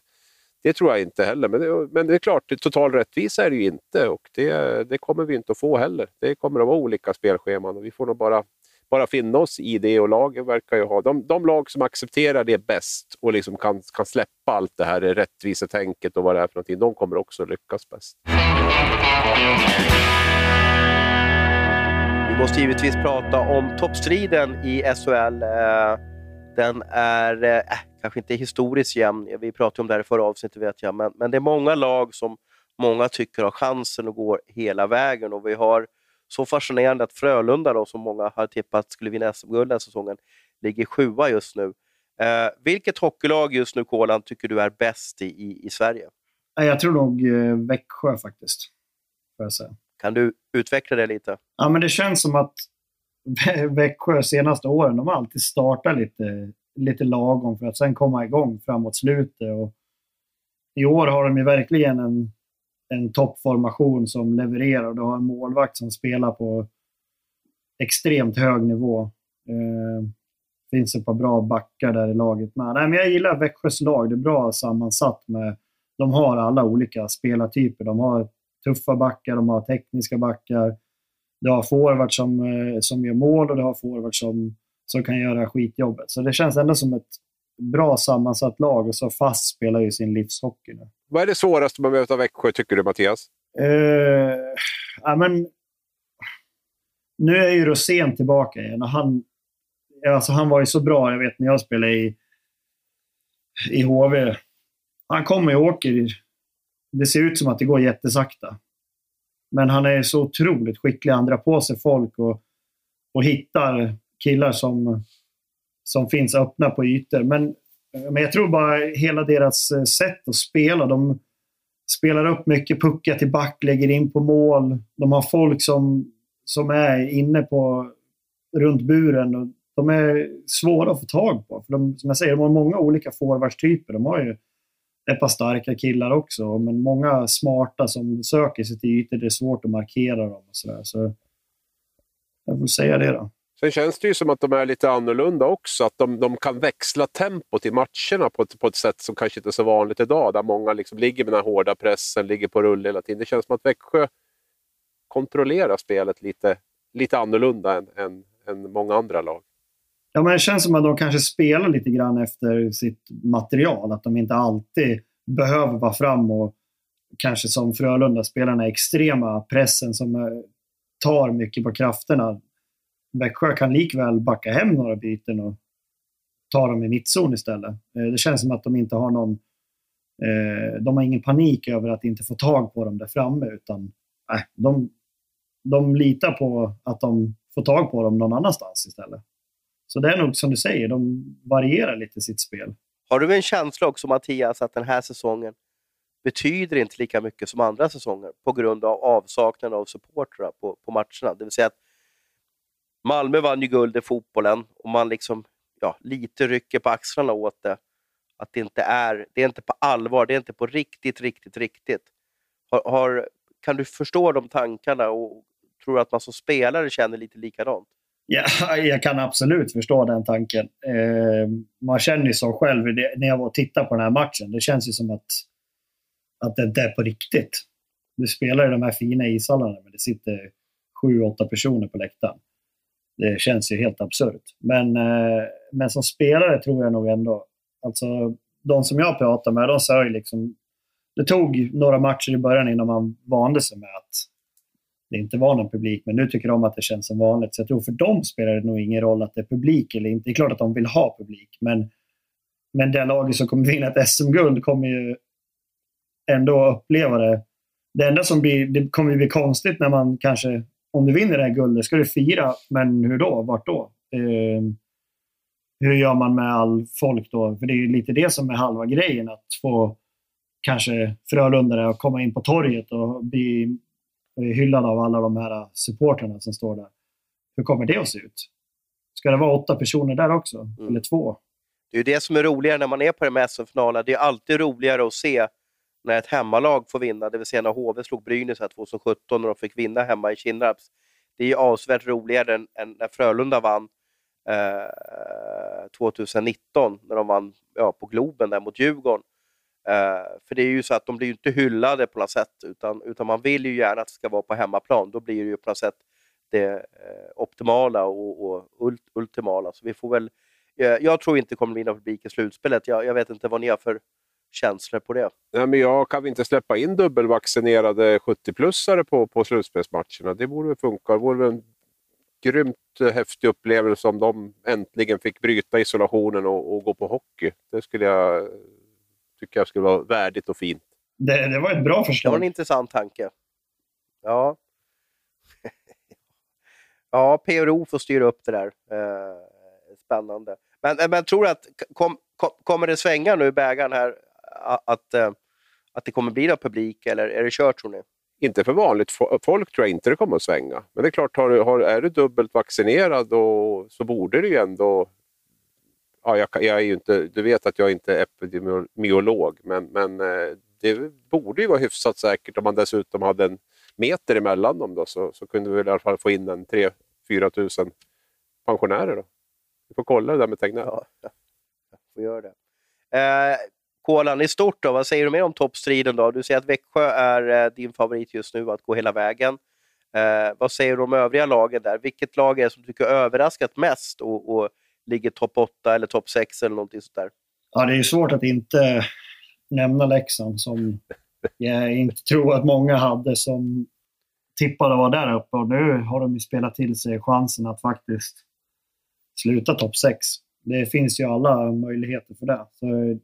det tror jag inte heller. Men det, men det är klart, total rättvisa är det ju inte och det, det kommer vi inte att få heller. Det kommer att vara olika spelscheman och vi får nog bara bara finna oss i det och lagen verkar ju ha... De, de lag som accepterar det bäst och liksom kan, kan släppa allt det här rättvisetänket och vad det är för någonting, de kommer också lyckas bäst. Vi måste givetvis prata om toppstriden i SHL. Eh, den är eh, äh, kanske inte historiskt jämn. Vi pratade om det här i förra avsnittet, vet jag. Men, men det är många lag som många tycker har chansen att gå hela vägen. Och vi har så fascinerande att Frölunda, då, som många har tippat skulle vinna SM-guld den säsongen, ligger sjua just nu. Eh, vilket hockeylag just nu, Kolan, tycker du är bäst i, i, i Sverige? Jag tror nog eh, Växjö faktiskt. Får jag säga. Kan du utveckla det lite? Ja, men det känns som att Växjö senaste åren, de har alltid startat lite, lite lagom för att sen komma igång framåt slutet. Och I år har de ju verkligen en en toppformation som levererar. Du har en målvakt som spelar på extremt hög nivå. Eh, finns ett par bra backar där i laget med. Nej, men jag gillar Växjös lag. Det är bra sammansatt. med De har alla olika spelartyper. De har tuffa backar, de har tekniska backar. Du har forwards som, eh, som gör mål och du har forwards som, som kan göra skitjobbet. Så det känns ändå som ett bra sammansatt lag och så fast spelar ju sin livshockey nu. Vad är det svåraste med att möta Växjö, tycker du Mattias? Uh, ja, men, nu är ju Rosén tillbaka igen. Han, alltså, han var ju så bra, jag vet när jag spelade i, i HV. Han kommer och åker. Det ser ut som att det går jättesakta. Men han är så otroligt skicklig. Han drar på sig folk och, och hittar killar som, som finns öppna på ytor. Men eh, men jag tror bara hela deras eh, sätt att spela. De spelar upp mycket puckar till back, lägger in på mål. De har folk som, som är inne på runt buren. Och de är svåra att få tag på. För de, som jag säger, de har många olika forwardstyper. De har ju ett par starka killar också, men många smarta som söker sig till ytor. Det är svårt att markera dem och sådär. Så jag får säga det då. Sen känns det ju som att de är lite annorlunda också. Att de, de kan växla tempot i matcherna på ett, på ett sätt som kanske inte är så vanligt idag. Där många liksom ligger med den här hårda pressen, ligger på rull hela tiden. Det känns som att Växjö kontrollerar spelet lite, lite annorlunda än, än, än många andra lag. Ja, men det känns som att de kanske spelar lite grann efter sitt material. Att de inte alltid behöver vara fram och kanske som Frölunda-spelarna, extrema pressen som eh, tar mycket på krafterna. Växjö kan likväl backa hem några byten och ta dem i mittzon istället. Eh, det känns som att de inte har någon... Eh, de har ingen panik över att inte få tag på dem där framme, utan de, de litar på att de får tag på dem någon annanstans istället. Så det är nog som du säger, de varierar lite sitt spel. Har du en känsla också Mattias att den här säsongen betyder inte lika mycket som andra säsonger på grund av avsaknaden av supportrar på, på matcherna? Det vill säga att Malmö vann ju guld i fotbollen och man liksom ja, lite rycker på axlarna åt det. Att det inte är, det är inte på allvar, det är inte på riktigt, riktigt, riktigt. Har, har, kan du förstå de tankarna och tror du att man som spelare känner lite likadant? Ja, jag kan absolut förstå den tanken. Eh, man känner ju så själv när jag var och tittade på den här matchen. Det känns ju som att, att det inte är på riktigt. Du spelar i de här fina ishallarna men det sitter sju, åtta personer på läktaren. Det känns ju helt absurt. Men, eh, men som spelare tror jag nog ändå... Alltså, de som jag pratar med, de sa ju liksom... Det tog några matcher i början innan man vande sig med att det inte var någon publik. Men nu tycker de att det känns som vanligt. Så jag tror för dem spelar det nog ingen roll att det är publik eller inte. Det är klart att de vill ha publik, men, men det laget som kommer vinna ett SM-guld kommer ju ändå uppleva det. Det enda som blir, det kommer bli konstigt när man kanske, om du vinner det här guldet, ska du fira, men hur då? Vart då? Eh, hur gör man med all folk då? För det är lite det som är halva grejen, att få kanske Frölundare att komma in på torget och bli hyllad av alla de här supportrarna som står där. Hur kommer det att se ut? Ska det vara åtta personer där också? Mm. Eller två? Det är det som är roligare när man är på de här SM-finalerna. Det är alltid roligare att se när ett hemmalag får vinna, det vill säga när HV slog Brynäs 2017 och de fick vinna hemma i Kinnarps. Det är ju avsevärt roligare än, än när Frölunda vann eh, 2019, när de vann ja, på Globen där mot Djurgården. Eh, för det är ju så att de blir ju inte hyllade på något sätt, utan, utan man vill ju gärna att det ska vara på hemmaplan. Då blir det ju på något sätt det eh, optimala och, och ult, ultimala. Så vi får väl, eh, jag tror inte det kommer bli någon publik i slutspelet. Jag, jag vet inte vad ni har för känslor på det. Nej, men jag kan vi inte släppa in dubbelvaccinerade 70-plussare på, på slutspelsmatcherna? Det borde väl funka. Det vore en grymt häftig upplevelse om de äntligen fick bryta isolationen och, och gå på hockey. Det skulle jag tycker jag skulle vara värdigt och fint. Det, det var ett bra förslag. Det var en intressant tanke. Ja. ja, PRO får styra upp det där. Eh, spännande. Men, eh, men tror du att kom, kom, kommer det svänga nu bägaren här? Att, eh, att det kommer bli någon publik eller är det kört tror ni? Inte för vanligt folk tror jag inte det kommer att svänga. Men det är klart, har, har, är du dubbelt vaccinerad och, så borde det ju ändå ja, jag, jag, är ju inte, du vet att jag inte är epidemiolog, men, men eh, det borde ju vara hyfsat säkert om man dessutom hade en meter emellan dem. Då, så, så kunde vi i alla fall få in en 3-4 tusen pensionärer. Då. Vi får kolla det där med Tegnell. Ja, jag får göra det. Eh, Kolan i stort, då, vad säger du mer om toppstriden? Då? Du säger att Växjö är eh, din favorit just nu att gå hela vägen. Eh, vad säger du om övriga lagen där? Vilket lag är det som du tycker överraskat mest och, och ligger topp 8 eller topp 6 eller någonting sånt där. Ja, det är svårt att inte nämna Leksand som jag inte tror att många hade som tippade var där uppe. Och nu har de ju spelat till sig chansen att faktiskt sluta topp 6. Det finns ju alla möjligheter för det. Så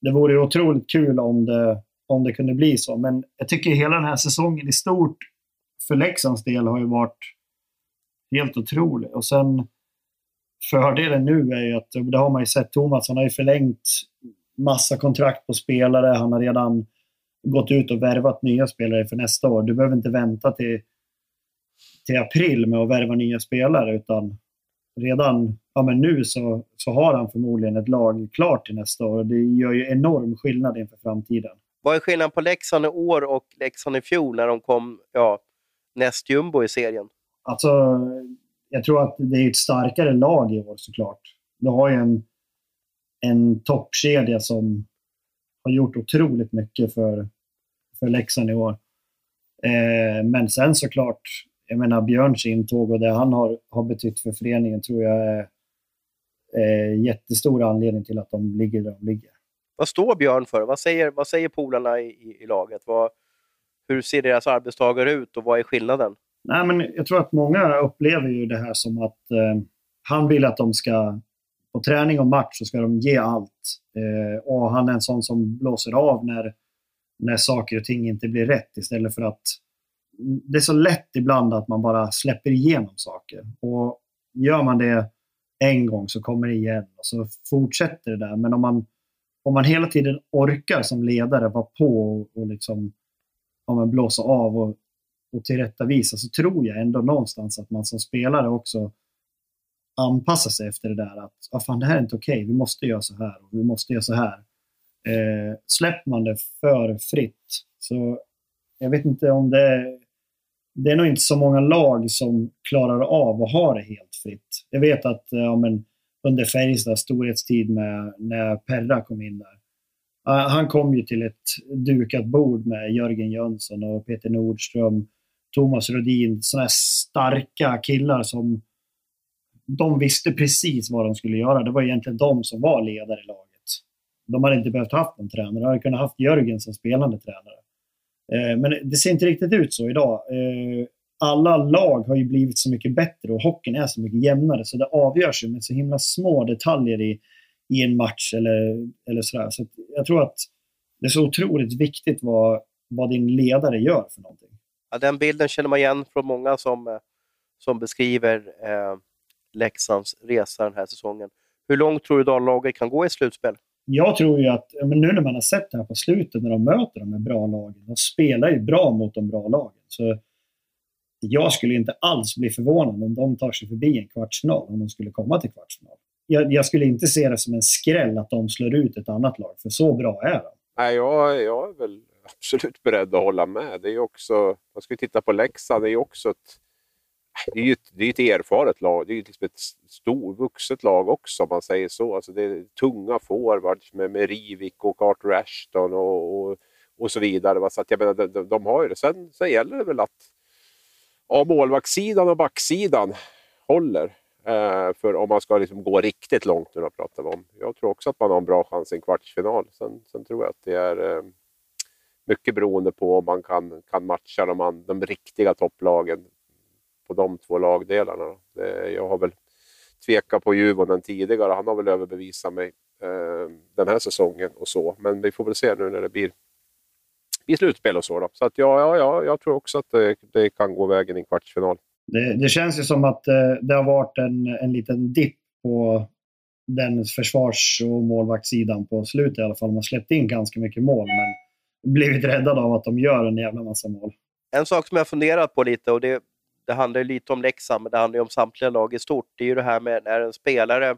det vore ju otroligt kul om det, om det kunde bli så. Men jag tycker hela den här säsongen i stort för Leksands del har ju varit helt otrolig. Och sen fördelen nu är ju att, det har man ju sett, Thomas han har ju förlängt massa kontrakt på spelare. Han har redan gått ut och värvat nya spelare för nästa år. Du behöver inte vänta till, till april med att värva nya spelare utan redan ja, men nu så, så har han förmodligen ett lag klart till nästa år. Det gör ju enorm skillnad inför framtiden. Vad är skillnaden på Leksand i år och Leksand i fjol när de kom ja, näst jumbo i serien? Alltså, jag tror att det är ett starkare lag i år såklart. Du har ju en, en toppkedja som har gjort otroligt mycket för, för Leksand i år. Eh, men sen såklart, jag menar Björns intåg och det han har, har betytt för föreningen tror jag är eh, jättestor anledning till att de ligger där de ligger. Vad står Björn för? Vad säger, vad säger polarna i, i, i laget? Vad, hur ser deras arbetstagare ut och vad är skillnaden? Nej, men jag tror att många upplever ju det här som att eh, han vill att de ska, på träning och match så ska de ge allt. Eh, och han är en sån som blåser av när, när saker och ting inte blir rätt istället för att det är så lätt ibland att man bara släpper igenom saker. Och gör man det en gång så kommer det igen och så fortsätter det där. Men om man, om man hela tiden orkar som ledare vara på och, och liksom, om man blåsa av och och tillrättavisa så tror jag ändå någonstans att man som spelare också anpassar sig efter det där att ah, fan, det här är inte okej, okay. vi måste göra så här och vi måste göra så här. Eh, släpper man det för fritt så jag vet inte om det det är nog inte så många lag som klarar av att ha det helt plötsligt. Jag vet att eh, ja, men under Färjestads storhetstid med, när Perra kom in där. Han kom ju till ett dukat bord med Jörgen Jönsson och Peter Nordström Thomas Rodin, sådana här starka killar som de visste precis vad de skulle göra. Det var egentligen de som var ledare i laget. De hade inte behövt haft någon tränare. De hade kunnat haft Jörgen som spelande tränare. Eh, men det ser inte riktigt ut så idag. Eh, alla lag har ju blivit så mycket bättre och hockeyn är så mycket jämnare. Så det avgörs ju med så himla små detaljer i, i en match eller, eller sådär. Så jag tror att det är så otroligt viktigt vad, vad din ledare gör för någonting. Ja, den bilden känner man igen från många som, eh, som beskriver eh, Leksands resa den här säsongen. Hur långt tror du Dallaget kan gå i slutspel? Jag tror ju att, men nu när man har sett det här på slutet när de möter de här bra lagen, de spelar ju bra mot de bra lagen. Så jag skulle inte alls bli förvånad om de tar sig förbi en kvartsfinal, om de skulle komma till kvartsfinal. Jag, jag skulle inte se det som en skräll att de slår ut ett annat lag, för så bra är de. Nej, jag, jag är väl absolut beredd att hålla med. Det är också, man ska titta på Leksand, det är ju också ett, det är ju ett, det är ett erfaret lag. Det är ju liksom ett stort, vuxet lag också om man säger så. Alltså det är tunga forwards med, med Rivik och Arthur Ashton och, och, och så vidare. Så att jag menar, de, de har ju det. Sen, sen gäller det väl att ja, målvaktssidan och backsidan håller. Eh, för om man ska liksom gå riktigt långt nu, pratar vi om. Jag tror också att man har en bra chans i en kvartsfinal. Sen, sen tror jag att det är eh, mycket beroende på om man kan, kan matcha de, de riktiga topplagen på de två lagdelarna. Det, jag har väl tvekat på Juvonen tidigare. Han har väl överbevisat mig eh, den här säsongen och så. Men vi får väl se nu när det blir, blir slutspel och så. Då. Så att ja, ja, ja, jag tror också att det, det kan gå vägen i en kvartsfinal. Det, det, känns ju som att eh, det har varit en, en liten dipp på den försvars och målvaktssidan på slutet i alla fall. De har släppt in ganska mycket mål, men blivit räddade av att de gör en jävla massa mål. En sak som jag funderat på lite, och det, det handlar lite om Leksand, men det handlar om samtliga lag i stort. Det är ju det här med när en spelare...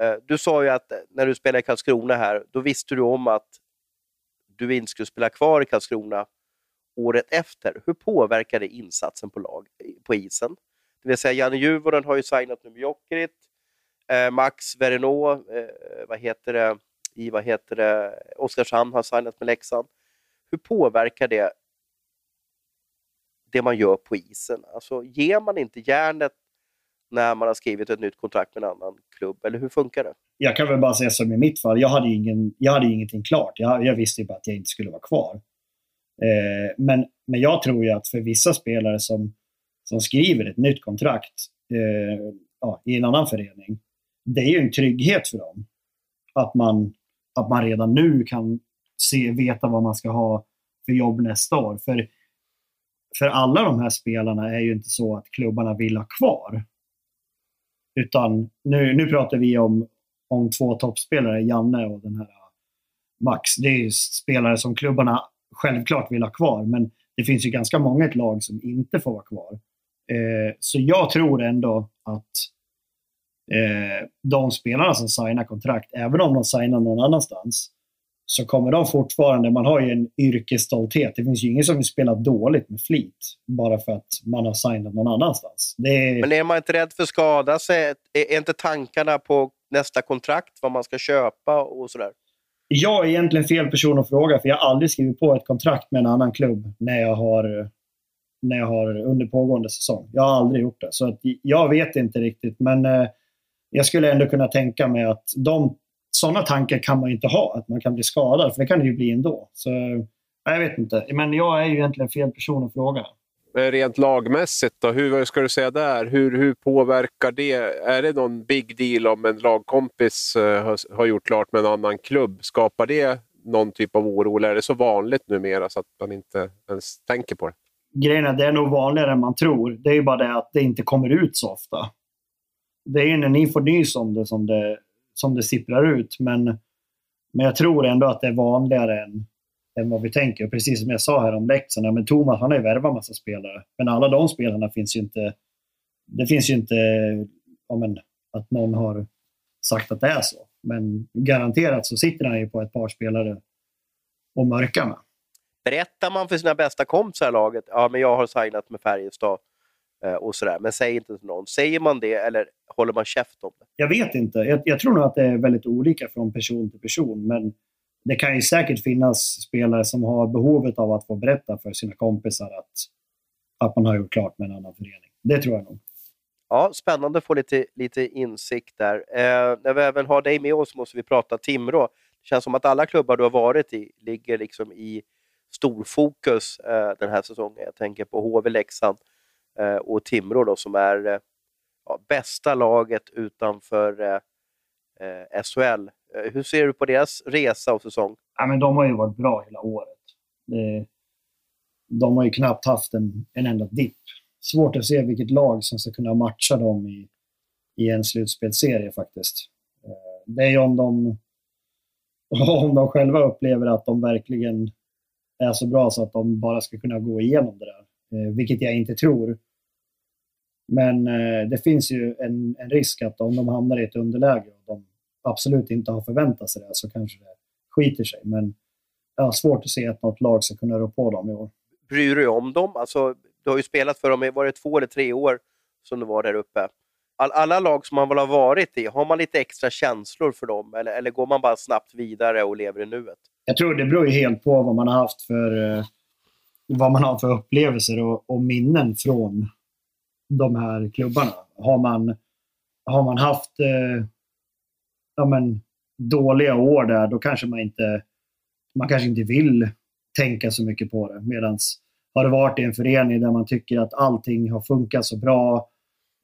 Eh, du sa ju att när du spelade i Karlskrona här, då visste du om att du inte skulle spela kvar i Karlskrona året efter. Hur påverkar det insatsen på, lag, på isen? Det vill säga, Janne Juvonen har ju signat nu med Jokerit. Eh, Max Verino, eh, vad heter det, i vad heter det, Oskarshamn har signat med Leksand. Hur påverkar det det man gör på isen? Alltså, ger man inte järnet när man har skrivit ett nytt kontrakt med en annan klubb? Eller hur funkar det? Jag kan väl bara säga som i mitt fall. Jag hade, ingen, jag hade ingenting klart. Jag, jag visste ju bara att jag inte skulle vara kvar. Eh, men, men jag tror ju att för vissa spelare som, som skriver ett nytt kontrakt eh, ja, i en annan förening, det är ju en trygghet för dem. Att man, att man redan nu kan se, veta vad man ska ha för jobb nästa år. För, för alla de här spelarna är ju inte så att klubbarna vill ha kvar. Utan nu, nu pratar vi om, om två toppspelare, Janne och den här äh, Max. Det är spelare som klubbarna självklart vill ha kvar. Men det finns ju ganska många ett lag som inte får vara kvar. Eh, så jag tror ändå att eh, de spelarna som signar kontrakt, även om de signar någon annanstans, så kommer de fortfarande, man har ju en yrkesstolthet. Det finns ju ingen som vill spela dåligt med flit bara för att man har signat någon annanstans. Är... Men är man inte rädd för att skada sig? Är inte tankarna på nästa kontrakt, vad man ska köpa och sådär? Jag är egentligen fel person att fråga, för jag har aldrig skrivit på ett kontrakt med en annan klubb när jag har, när jag har under pågående säsong. Jag har aldrig gjort det. Så jag vet inte riktigt, men eh, jag skulle ändå kunna tänka mig att de, sådana tankar kan man inte ha, att man kan bli skadad, för det kan det ju bli ändå. Så, jag vet inte, men jag är ju egentligen fel person att fråga. Rent lagmässigt då, hur ska du säga där? Hur, hur påverkar det? Är det någon big deal om en lagkompis uh, har, har, gjort klart med en annan klubb? Skapar det någon typ av oro eller är det så vanligt numera så att man inte ens tänker på det? Grejen är det är nog vanligare än man tror. Det är ju bara det att det inte kommer ut så ofta. Det är ju när ni får nys om det som det, som det sipprar ut. Men, men jag tror ändå att det är vanligare än, än vad vi tänker. Precis som jag sa här om Leksand, men Thomas han har ju värvat massa spelare. Men alla de spelarna finns ju inte... Det finns ju inte ja, men, att någon har sagt att det är så. Men garanterat så sitter han ju på ett par spelare och mörkar med. Berättar man för sina bästa kompisar i laget, ja men jag har signat med Färjestad eh, och sådär, men säg inte till någon. Säger man det eller håller man käft om det? Jag vet inte. Jag, jag tror nog att det är väldigt olika från person till person, men det kan ju säkert finnas spelare som har behovet av att få berätta för sina kompisar att, att man har gjort klart med en annan förening. Det tror jag nog. Ja, spännande att få lite, lite insikt där. Eh, när vi även har dig med oss måste vi prata Timrå. Det känns som att alla klubbar du har varit i ligger liksom i storfokus eh, den här säsongen. Jag tänker på HV Leksand, eh, och Timrå då, som är eh, ja, bästa laget utanför eh, eh SHL. Eh, hur ser du på deras resa och säsong? Ja, men de har ju varit bra hela året. De har ju knappt haft en, en enda dipp. Svårt att se vilket lag som ska kunna matcha dem i, i en slutspelsserie faktiskt. Eh, det är ju om de, om de själva upplever att de verkligen är så bra så att de bara ska kunna gå igenom det där. Eh, vilket jag inte tror. Men eh, det finns ju en, en, risk att om de hamnar i ett underläge och de absolut inte har förväntat sig det så kanske det skiter sig. Men jag har svårt att se att något lag ska kunna rå på dem i år. Bryr du dig om dem? Alltså, du har ju spelat för dem, var det två eller tre år som du var där uppe? All, alla lag som man väl har varit i, har man lite extra känslor för dem eller, eller går man bara snabbt vidare och lever i nuet? Jag tror det beror ju helt på vad man har haft för, eh, vad man har för upplevelser och, och minnen från de här klubbarna. Har man, har man haft eh, ja, men, dåliga år där, då kanske man inte, man kanske inte vill tänka så mycket på det. Medan har det varit i en förening där man tycker att allting har funkat så bra,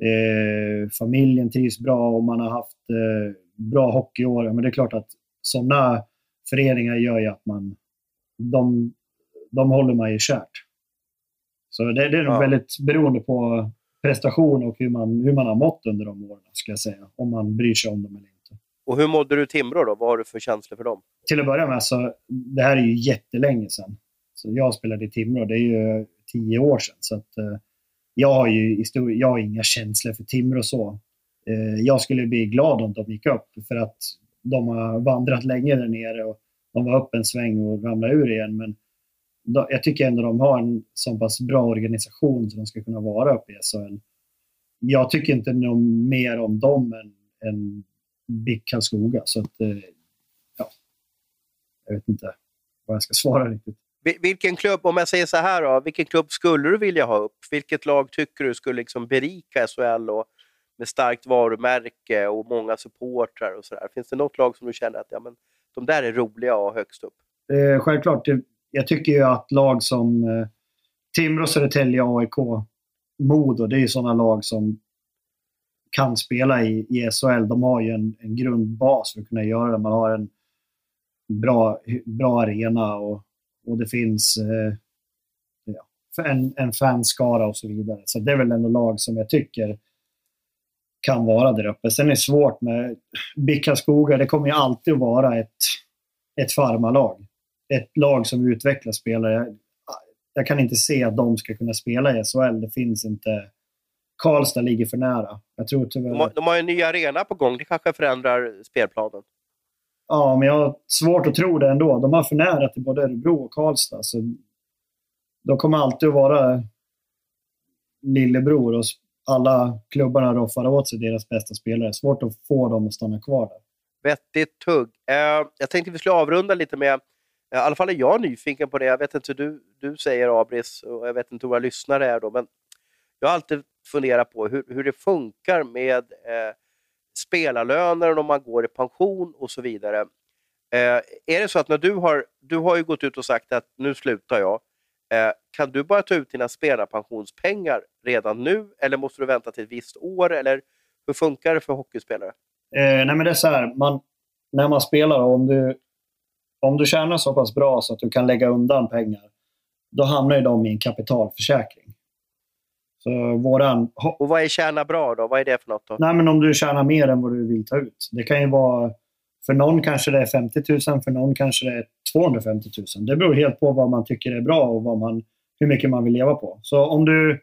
eh, familjen trivs bra och man har haft eh, bra hockeyår, men det är klart att sådana föreningar gör ju att man, de, de håller man ju kärt. Så det, det är nog ja. väldigt beroende på prestation och hur man, hur man har mått under de åren, ska jag säga. Om man bryr sig om dem eller inte. Och hur mådde du i Timrå då? Vad har du för känslor för dem? Till att börja med, så, det här är ju jättelänge sedan. Så jag spelade i Timrå, det är ju tio år sedan. Så att, eh, jag, har ju jag har inga känslor för Timrå så. Eh, jag skulle bli glad om de gick upp, för att de har vandrat länge där nere och de var upp en sväng och ramlade ur igen. Men jag tycker ändå de har en så pass bra organisation som de ska kunna vara uppe i SHL. Jag tycker inte något mer om dem än, än BIK Karlskoga. Så att, eh, ja, jag vet inte vad jag ska svara riktigt. Vilken klubb, om jag säger så här då, vilken klubb skulle du vilja ha upp? Vilket lag tycker du skulle liksom berika SHL och med starkt varumärke och många supportrar och sådär? Finns det något lag som du känner att ja, men, de där är roliga ha högst upp? Eh, självklart, det, jag tycker ju att lag som eh, Timrå, Södertälje, AIK, Modo, det är ju sådana lag som kan spela i, i SHL. De har ju en, en grundbas för att kunna göra det. Man har en bra, bra arena och, och det finns eh, ja, en, en fanskara och så vidare. Så det är väl ändå lag som jag tycker kan vara där uppe. Sen är det svårt med BIK Det kommer ju alltid att vara ett, ett farmarlag ett lag som utvecklar spelare. Jag, kan inte se att de ska kunna spela i SHL. Det finns inte. Karlstad ligger för nära. Jag tror tyvärr... de, har, de har en ny arena på gång. Det kanske förändrar spelplanen. Ja, men jag har svårt att tro det ändå. De har för nära till både Örebro och Karlstad. Så de kommer alltid att vara lillebror och alla klubbarna roffar åt sig deras bästa spelare. Svårt att få dem att stanna kvar där. Vettigt tugg. Uh, jag tänkte vi skulle avrunda lite med i alla fall är jag nyfiken på det. Jag vet inte hur du, du säger Abris och jag vet inte hur våra lyssnare är då, men jag har alltid funderat på hur, hur det funkar med eh, spelarlöner om man går i pension och så vidare. Eh, är det så att när du har, du har ju gått ut och sagt att nu slutar jag, eh, kan du bara ta ut dina spelarpensionspengar redan nu eller måste du vänta till ett visst år? Eller hur funkar det för hockeyspelare? Eh, nej men det är så här, man, när man spelar, om du om du tjänar så pass bra så att du kan lägga undan pengar, då hamnar ju de i en kapitalförsäkring. Så våran... Och vad är tjäna bra då? Vad är det för något? Då? Nej, men om du tjänar mer än vad du vill ta ut. Det kan ju vara... För någon kanske det är 50 000, för någon kanske det är 250 000. Det beror helt på vad man tycker är bra och vad man, hur mycket man vill leva på. Så om du,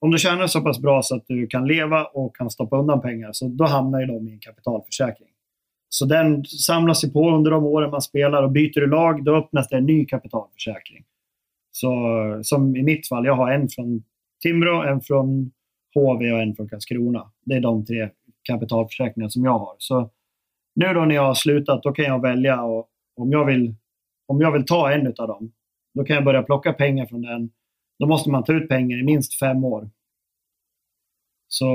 om du tjänar så pass bra så att du kan leva och kan stoppa undan pengar, så då hamnar ju de i en kapitalförsäkring. Så den samlas ju på under de åren man spelar och byter du lag, då öppnas det en ny kapitalförsäkring. Så som i mitt fall, jag har en från Timrå, en från HV och en från Karlskrona. Det är de tre kapitalförsäkringar som jag har. Så nu då när jag har slutat, då kan jag välja och om jag vill, om jag vill ta en av dem, då kan jag börja plocka pengar från den. Då måste man ta ut pengar i minst fem år. Så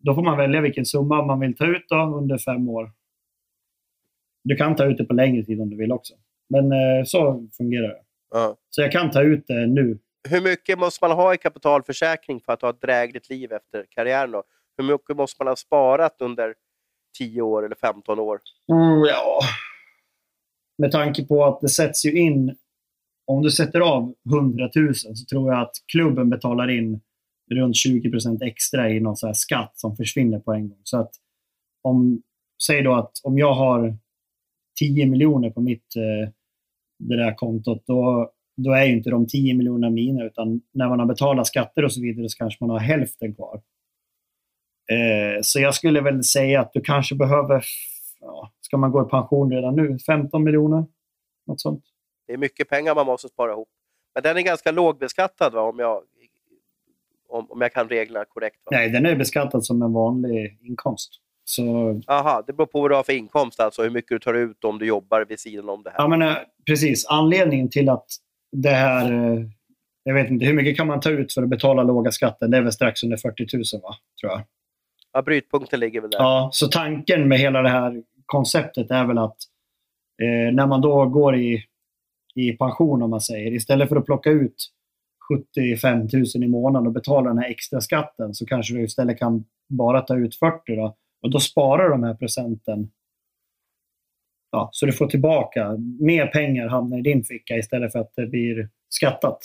då får man välja vilken summa man vill ta ut då under fem år. Du kan ta ut det på längre tid om du vill också. Men eh, så fungerar det. Ja. Så jag kan ta ut det nu hur mycket måste man ha i kapitalförsäkring för att ha ett drägligt liv efter karriären? Då? Hur mycket måste man ha sparat under 10 år eller 15 år? Mm, ja, med tanke på att det sätts ju in, om du sätter av 100 000 så tror jag att klubben betalar in runt 20% extra i någon så skatt som försvinner på en gång. Så att om, säg då att om jag har 10 miljoner på mitt eh, det där kontot, då, då är ju inte de 10 miljonerna mina, utan när man har betalat skatter och så vidare så kanske man har hälften kvar. Eh, så jag skulle väl säga att du kanske behöver, ja, ska man gå i pension redan nu, 15 miljoner? Något sånt. Det är mycket pengar man måste spara ihop. Men den är ganska lågbeskattad va? Om, jag, om, om jag kan reglerna korrekt? Va? Nej, den är beskattad som en vanlig inkomst. Så... Aha, det beror på vad du har för inkomst, alltså hur mycket du tar ut om du jobbar vid sidan om det här. Ja, men, eh, precis. Anledningen till att det här... Eh, jag vet inte, hur mycket kan man ta ut för att betala låga skatten? Det är väl strax under 40 000, va? tror jag. Ja, brytpunkten ligger väl där. Ja, så tanken med hela det här konceptet är väl att eh, när man då går i, i pension, om man säger, istället för att plocka ut 75 000 i månaden och betala den här extra skatten så kanske du istället kan bara ta ut 40 då. Och då sparar de här procenten. Ja, så du får tillbaka. Mer pengar hamnar i din ficka istället för att det blir skattat.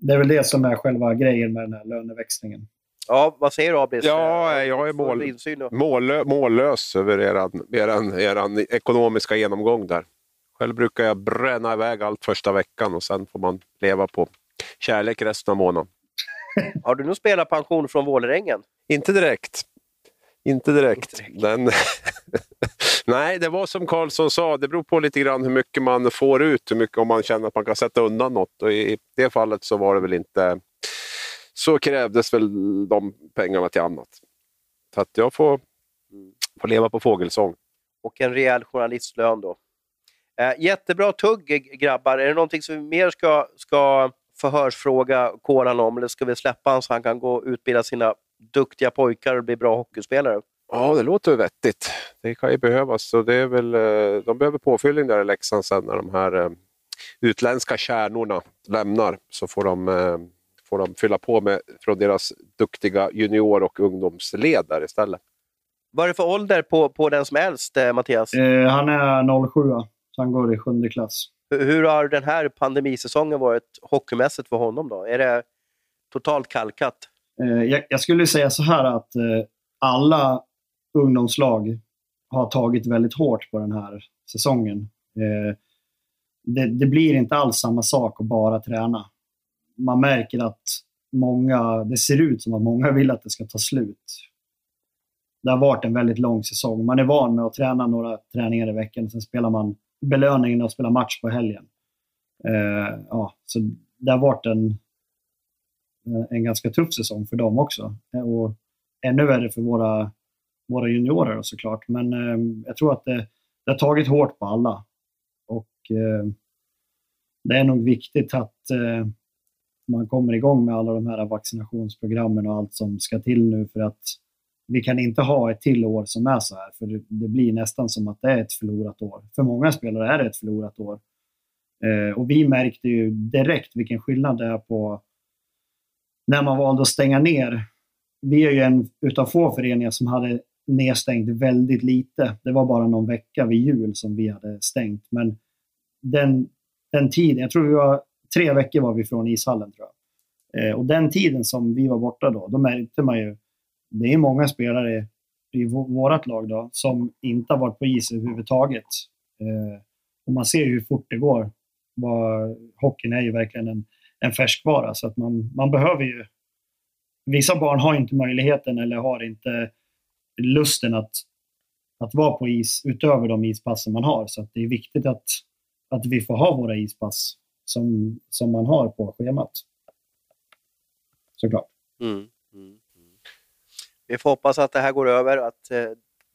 Det är väl det som är själva grejen med den här löneväxlingen. Ja, vad säger du Abris? Ja, jag är mål, mållö, mållös över er eran, eran ekonomiska genomgång där. Själv brukar jag bränna iväg allt första veckan och sen får man leva på kärlek resten av månaden. Har du nog spelat pension från Vålerengen? Inte direkt. Inte direkt. Den... Nej, det var som Karlsson sa, det beror på lite grann hur mycket man får ut, hur mycket om man känner att man kan sätta undan något. Och I det fallet så var det väl inte... Så krävdes väl de pengarna till annat. Så att jag får, får leva på fågelsång. Och en rejäl journalistlön då. Eh, jättebra tugg grabbar. Är det någonting som vi mer ska, ska förhörsfråga Kolan om eller ska vi släppa honom så han kan gå och utbilda sina duktiga pojkar och bli bra hockeyspelare? Ja, det låter vettigt. Det kan ju behövas. Så det är väl, eh, de behöver påfyllning där i Leksand sen när de här eh, utländska kärnorna lämnar. Så får de, eh, får de fylla på med från deras duktiga junior och ungdomsled där istället. Vad är det för ålder på, på den som är äldst, Mattias? Eh, han är 07, så han går i sjunde klass. Hur har den här pandemisäsongen varit hockeymässigt för honom? då? Är det totalt kalkat? Eh, jag, jag, skulle säga så här att eh, alla ungdomslag har tagit väldigt hårt på den här säsongen. Eh, det, det, blir inte alls samma sak att bara träna. Man märker att många, det ser ut som att många vill att det ska ta slut. Det har varit en väldigt lång säsong. Man är van med att träna några träningar i veckan och sen spelar man belöningen att spela match på helgen. Eh, ja, så det har varit en, Eh, en ganska tuff säsong för dem också. Eh, och ännu värre för våra, våra juniorer såklart. Men eh, jag tror att det, det, har tagit hårt på alla. Och eh, det är nog viktigt att eh, man kommer igång med alla de här vaccinationsprogrammen och allt som ska till nu för att vi kan inte ha ett till år som är så här, för det, det, blir nästan som att det är ett förlorat år. För många spelare är det ett förlorat år. Eh, och vi märkte ju direkt vilken skillnad det är på när man valde att stänga ner. Vi är ju en utav få föreningar som hade nedstängt väldigt lite. Det var bara någon vecka vid jul som vi hade stängt. Men den, den tiden, jag tror vi var tre veckor var vi från ishallen tror jag. Eh, och den tiden som vi var borta då, då märkte man ju det är många spelare i vårt lag då, som inte har varit på is överhuvudtaget. Eh, och man ser hur fort det går. Var, hockeyn är ju verkligen en, en färskvara, så att man, man behöver ju... Vissa barn har inte möjligheten eller har inte lusten att, att vara på is utöver de ispassen man har. Så det är viktigt att, att vi får ha våra ispass som, som man har på schemat. Såklart. Mm, mm vi får hoppas att det här går över, att eh,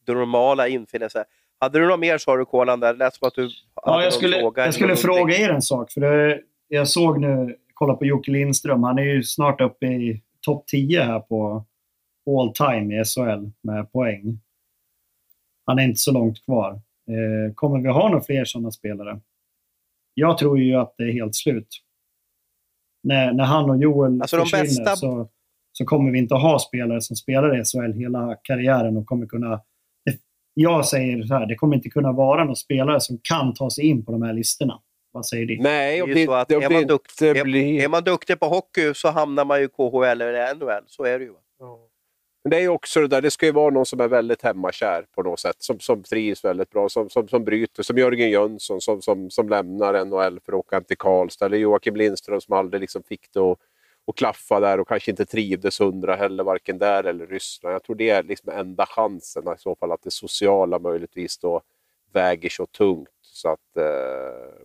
det normala infinner sig. Hade du något mer sa du Kolan där? Det lät som att du ja, jag skulle, fråga. Jag skulle fråga er en sak. För det, jag såg nu, kolla på Jocke Lindström, han är ju snart uppe i topp 10 här på all time i SHL med poäng. Han är inte så långt kvar. Eh, kommer vi ha några fler sådana spelare? Jag tror ju att det är helt slut. när, när han och Joel alltså försvinner bästa... så, så kommer vi inte ha spelare som spelar i SHL hela karriären och kommer kunna... Jag säger så här, det kommer inte kunna vara någon spelare som kan ta sig in på de här listorna. Vad säger du? Nej, det, det, det, är, man duktig, är, är, man duktig på hockey så hamnar man ju i KHL eller NHL. Så är det ju. Ja. Men det är ju också det där, det ska ju vara någon som är väldigt hemmakär på något sätt. Som, som trivs väldigt bra, som, som, som bryter. Som Jörgen Jönsson som, som, som lämnar NHL för att åka hem till Karlstad. Eller Joakim Lindström som aldrig liksom fick det att, att klaffa där och kanske inte trivdes hundra heller, varken där eller Ryssland. Jag tror det är liksom enda chansen i så fall, att det sociala möjligtvis då väger så tungt. Så att, eh,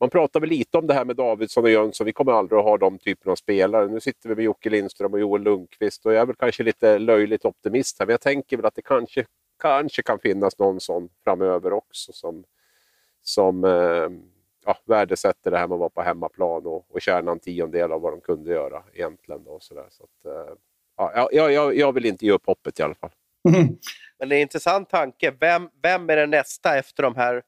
man pratar väl lite om det här med Davidsson och Jönsson. Vi kommer aldrig att ha de typerna av spelare. Nu sitter vi med Jocke Lindström och Joel Lundqvist och jag är väl kanske lite löjligt optimist här, men jag tänker väl att det kanske, kanske kan finnas någon sån framöver också som, som eh, ja, värdesätter det här med att vara på hemmaplan och, och tjäna en tiondel av vad de kunde göra egentligen. Då, så där. Så att, eh, ja, jag, jag, jag vill inte ge upp hoppet i alla fall. Men det är en intressant tanke. Vem, vem är det nästa efter de här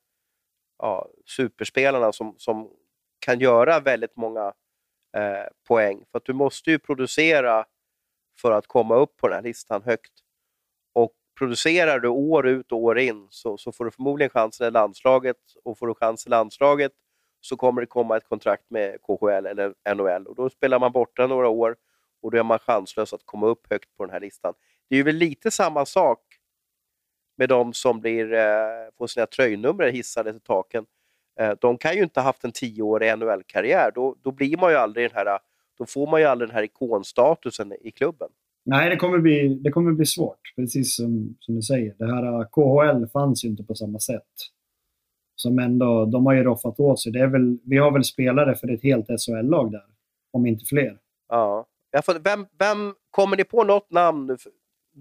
ja, superspelarna som, som kan göra väldigt många eh, poäng. För att du måste ju producera för att komma upp på den här listan högt. Och producerar du år ut och år in så, så får du förmodligen chansen i landslaget och får du chans i landslaget så kommer det komma ett kontrakt med KHL eller NHL och då spelar man borta några år och då är man chanslös att komma upp högt på den här listan. Det är ju väl lite samma sak med de som blir, eh, får sina tröjnummer hissade till taken. Eh, de kan ju inte ha haft en tioårig NHL-karriär. Då, då blir man ju aldrig den här, då får man ju aldrig den här ikonstatusen i klubben. Nej, det kommer bli, det kommer bli svårt. Precis som, som du säger. Det här KHL fanns ju inte på samma sätt. Som ändå, de har ju roffat åt sig. Det är väl, vi har väl spelare för ett helt SHL-lag där. Om inte fler. Ja. Vem, vem, kommer ni på något namn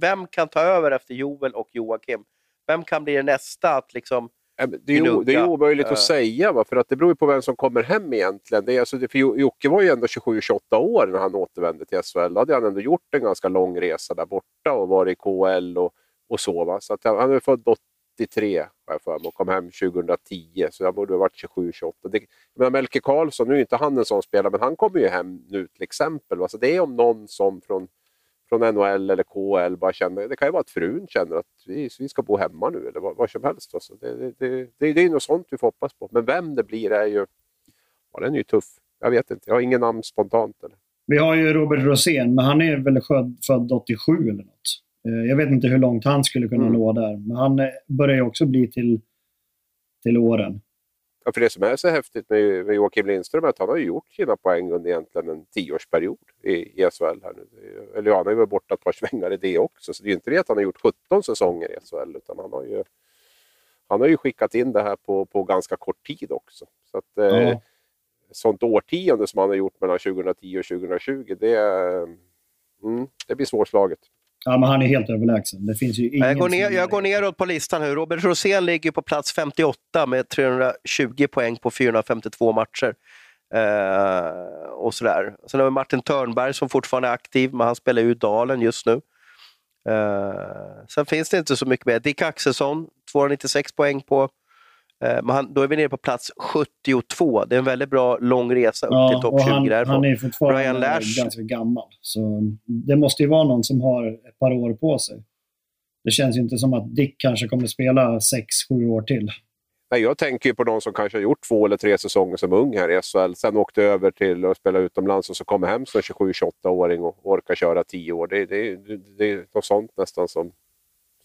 vem kan ta över efter Joel och Joakim? Vem kan bli nästa att liksom det är, det är omöjligt att säga, va? för att det beror på vem som kommer hem egentligen. Det är, alltså, för Jocke var ju ändå 27-28 år när han återvände till SHL. Då hade han ändå gjort en ganska lång resa där borta och varit i KHL och, och så. Va? så han är född 83 har jag för mig, och kom hem 2010, så han borde ha varit 27-28. Melke Karlsson, nu är inte han en sån spelare, men han kommer ju hem nu till exempel. Va? Så det är om någon som från från NHL eller KL bara känner, det kan ju vara att frun känner att vi, vi ska bo hemma nu eller vad, vad som helst. Alltså. Det, det, det, det, det är något sånt vi får hoppas på. Men vem det blir är ju, ja, den är ju tuff. Jag vet inte, jag har ingen namn spontant. Eller. Vi har ju Robert Rosén, men han är väl född 87 eller något. Eh, jag vet inte hur långt han skulle kunna mm. nå där, men han eh, börjar ju också bli till, till åren. Ja, för det som är så häftigt med, med Joakim Lindström är att han har gjort sina poäng under egentligen en tioårsperiod i, i SHL. Här nu. Eller ja, han har ju varit borta ett par svängar i det också, så det är inte det att han har gjort 17 säsonger i SHL, utan han har ju, han har ju skickat in det här på, på ganska kort tid också. Så att, eh, ja. Sånt årtionde som han har gjort mellan 2010 och 2020, det, mm, det blir svårslaget. Ja, men han är helt överlägsen. Det finns ju ingen jag, går ner, jag går neråt på listan nu. Robert Rosén ligger på plats 58 med 320 poäng på 452 matcher. Eh, och sådär. Sen har vi Martin Törnberg som fortfarande är aktiv, men han spelar ju Dalen just nu. Eh, sen finns det inte så mycket mer. Dick Axelsson, 296 poäng på men han, då är vi nere på plats 72. Det är en väldigt bra lång resa upp ja, till topp 20 han, därifrån. Han är fortfarande ganska gammal. Så det måste ju vara någon som har ett par år på sig. Det känns ju inte som att Dick kanske kommer spela 6-7 år till. Nej, jag tänker på de som kanske har gjort två eller tre säsonger som ung här i SHL. Sen åkte över till att spela utomlands och så kommer hem som 27-28-åring och orkar köra 10 år. Det, det, det, det är något sånt nästan som,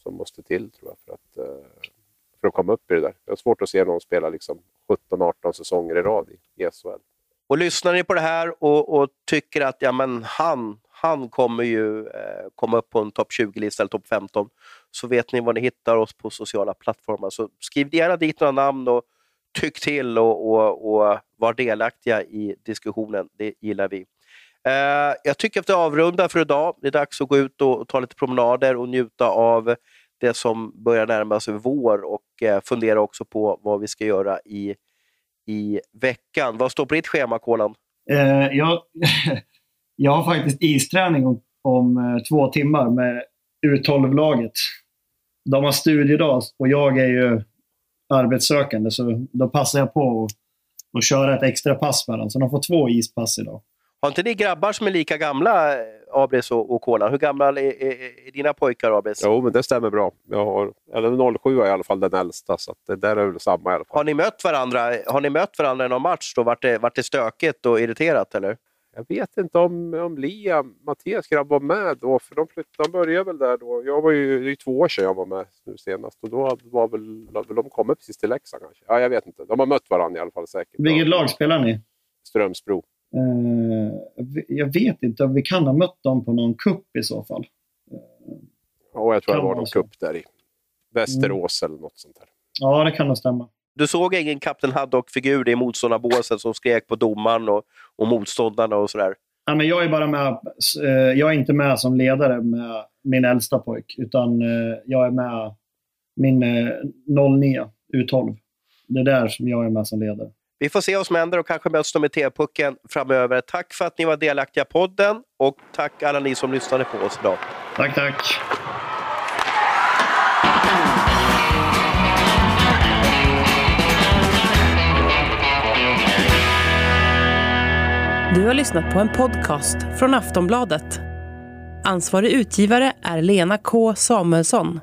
som måste till tror jag. För att, uh för att komma upp i det där. Jag har svårt att se någon spela liksom 17-18 säsonger i rad i, SHL. Och lyssnar ni på det här och, och, tycker att ja, men han, han kommer ju eh, komma upp på en topp 20-lista eller topp 15 så vet ni var ni hittar oss på sociala plattformar. Så skriv gärna dit några namn och tyck till och, och, och var delaktiga i diskussionen. Det gillar vi. Eh, jag tycker att vi avrundar för idag. Det är dags att gå ut och ta lite promenader och njuta av det som börjar närma sig vår och eh, fundera också på vad vi ska göra i, i veckan. Vad står på ditt schema, Kolan? Eh, jag, jag har faktiskt isträning om, om eh, två timmar med U12-laget. De har studiedag och jag är ju arbetssökande så då passar jag på att och köra ett extra pass med dem. Så de får två ispass idag. Har inte ni grabbar som är lika gamla, eh, Abris och, och Kolan? Hur gamla är, är, är, dina pojkar, Abris? Jo, men det stämmer bra. Jag har, eller 07 är i alla fall den äldsta, så det där är väl samma i alla fall. Har ni mött varandra, har ni mött varandra i någon match? Då? Vart, det, vart det stökigt och irriterat, eller? Jag vet inte om, om Liam, Mattias grabb var med då, för de, de började väl där då. Jag var ju, det är ju två år sedan jag var med nu senast och då var väl, de kommit precis till Leksand kanske. Ja, jag vet inte. De har mött varandra i alla fall säkert. Vilket lag spelar ni? Strömsbro. Uh, jag vet inte, vi kan ha mött dem på någon kupp i så fall. Ja, jag tror det var någon kupp där i Västerås mm. eller något sånt där. Ja, det kan nog stämma. Du såg ingen Kapten Haddock-figur i motståndarbåset som skrek på domaren och, och motståndarna och sådär? Ja, men jag är bara med, eh, jag är inte med som ledare med min äldsta pojk, utan eh, jag är med min 09, U12. Det är där som jag är med som ledare. Vi får se vad som händer och kanske möts de i T-pucken framöver. Tack för att ni var delaktiga i podden och tack alla ni som lyssnade på oss idag. Tack, tack. Du har lyssnat på en podcast från Aftonbladet. Ansvarig utgivare är Lena K Samuelsson.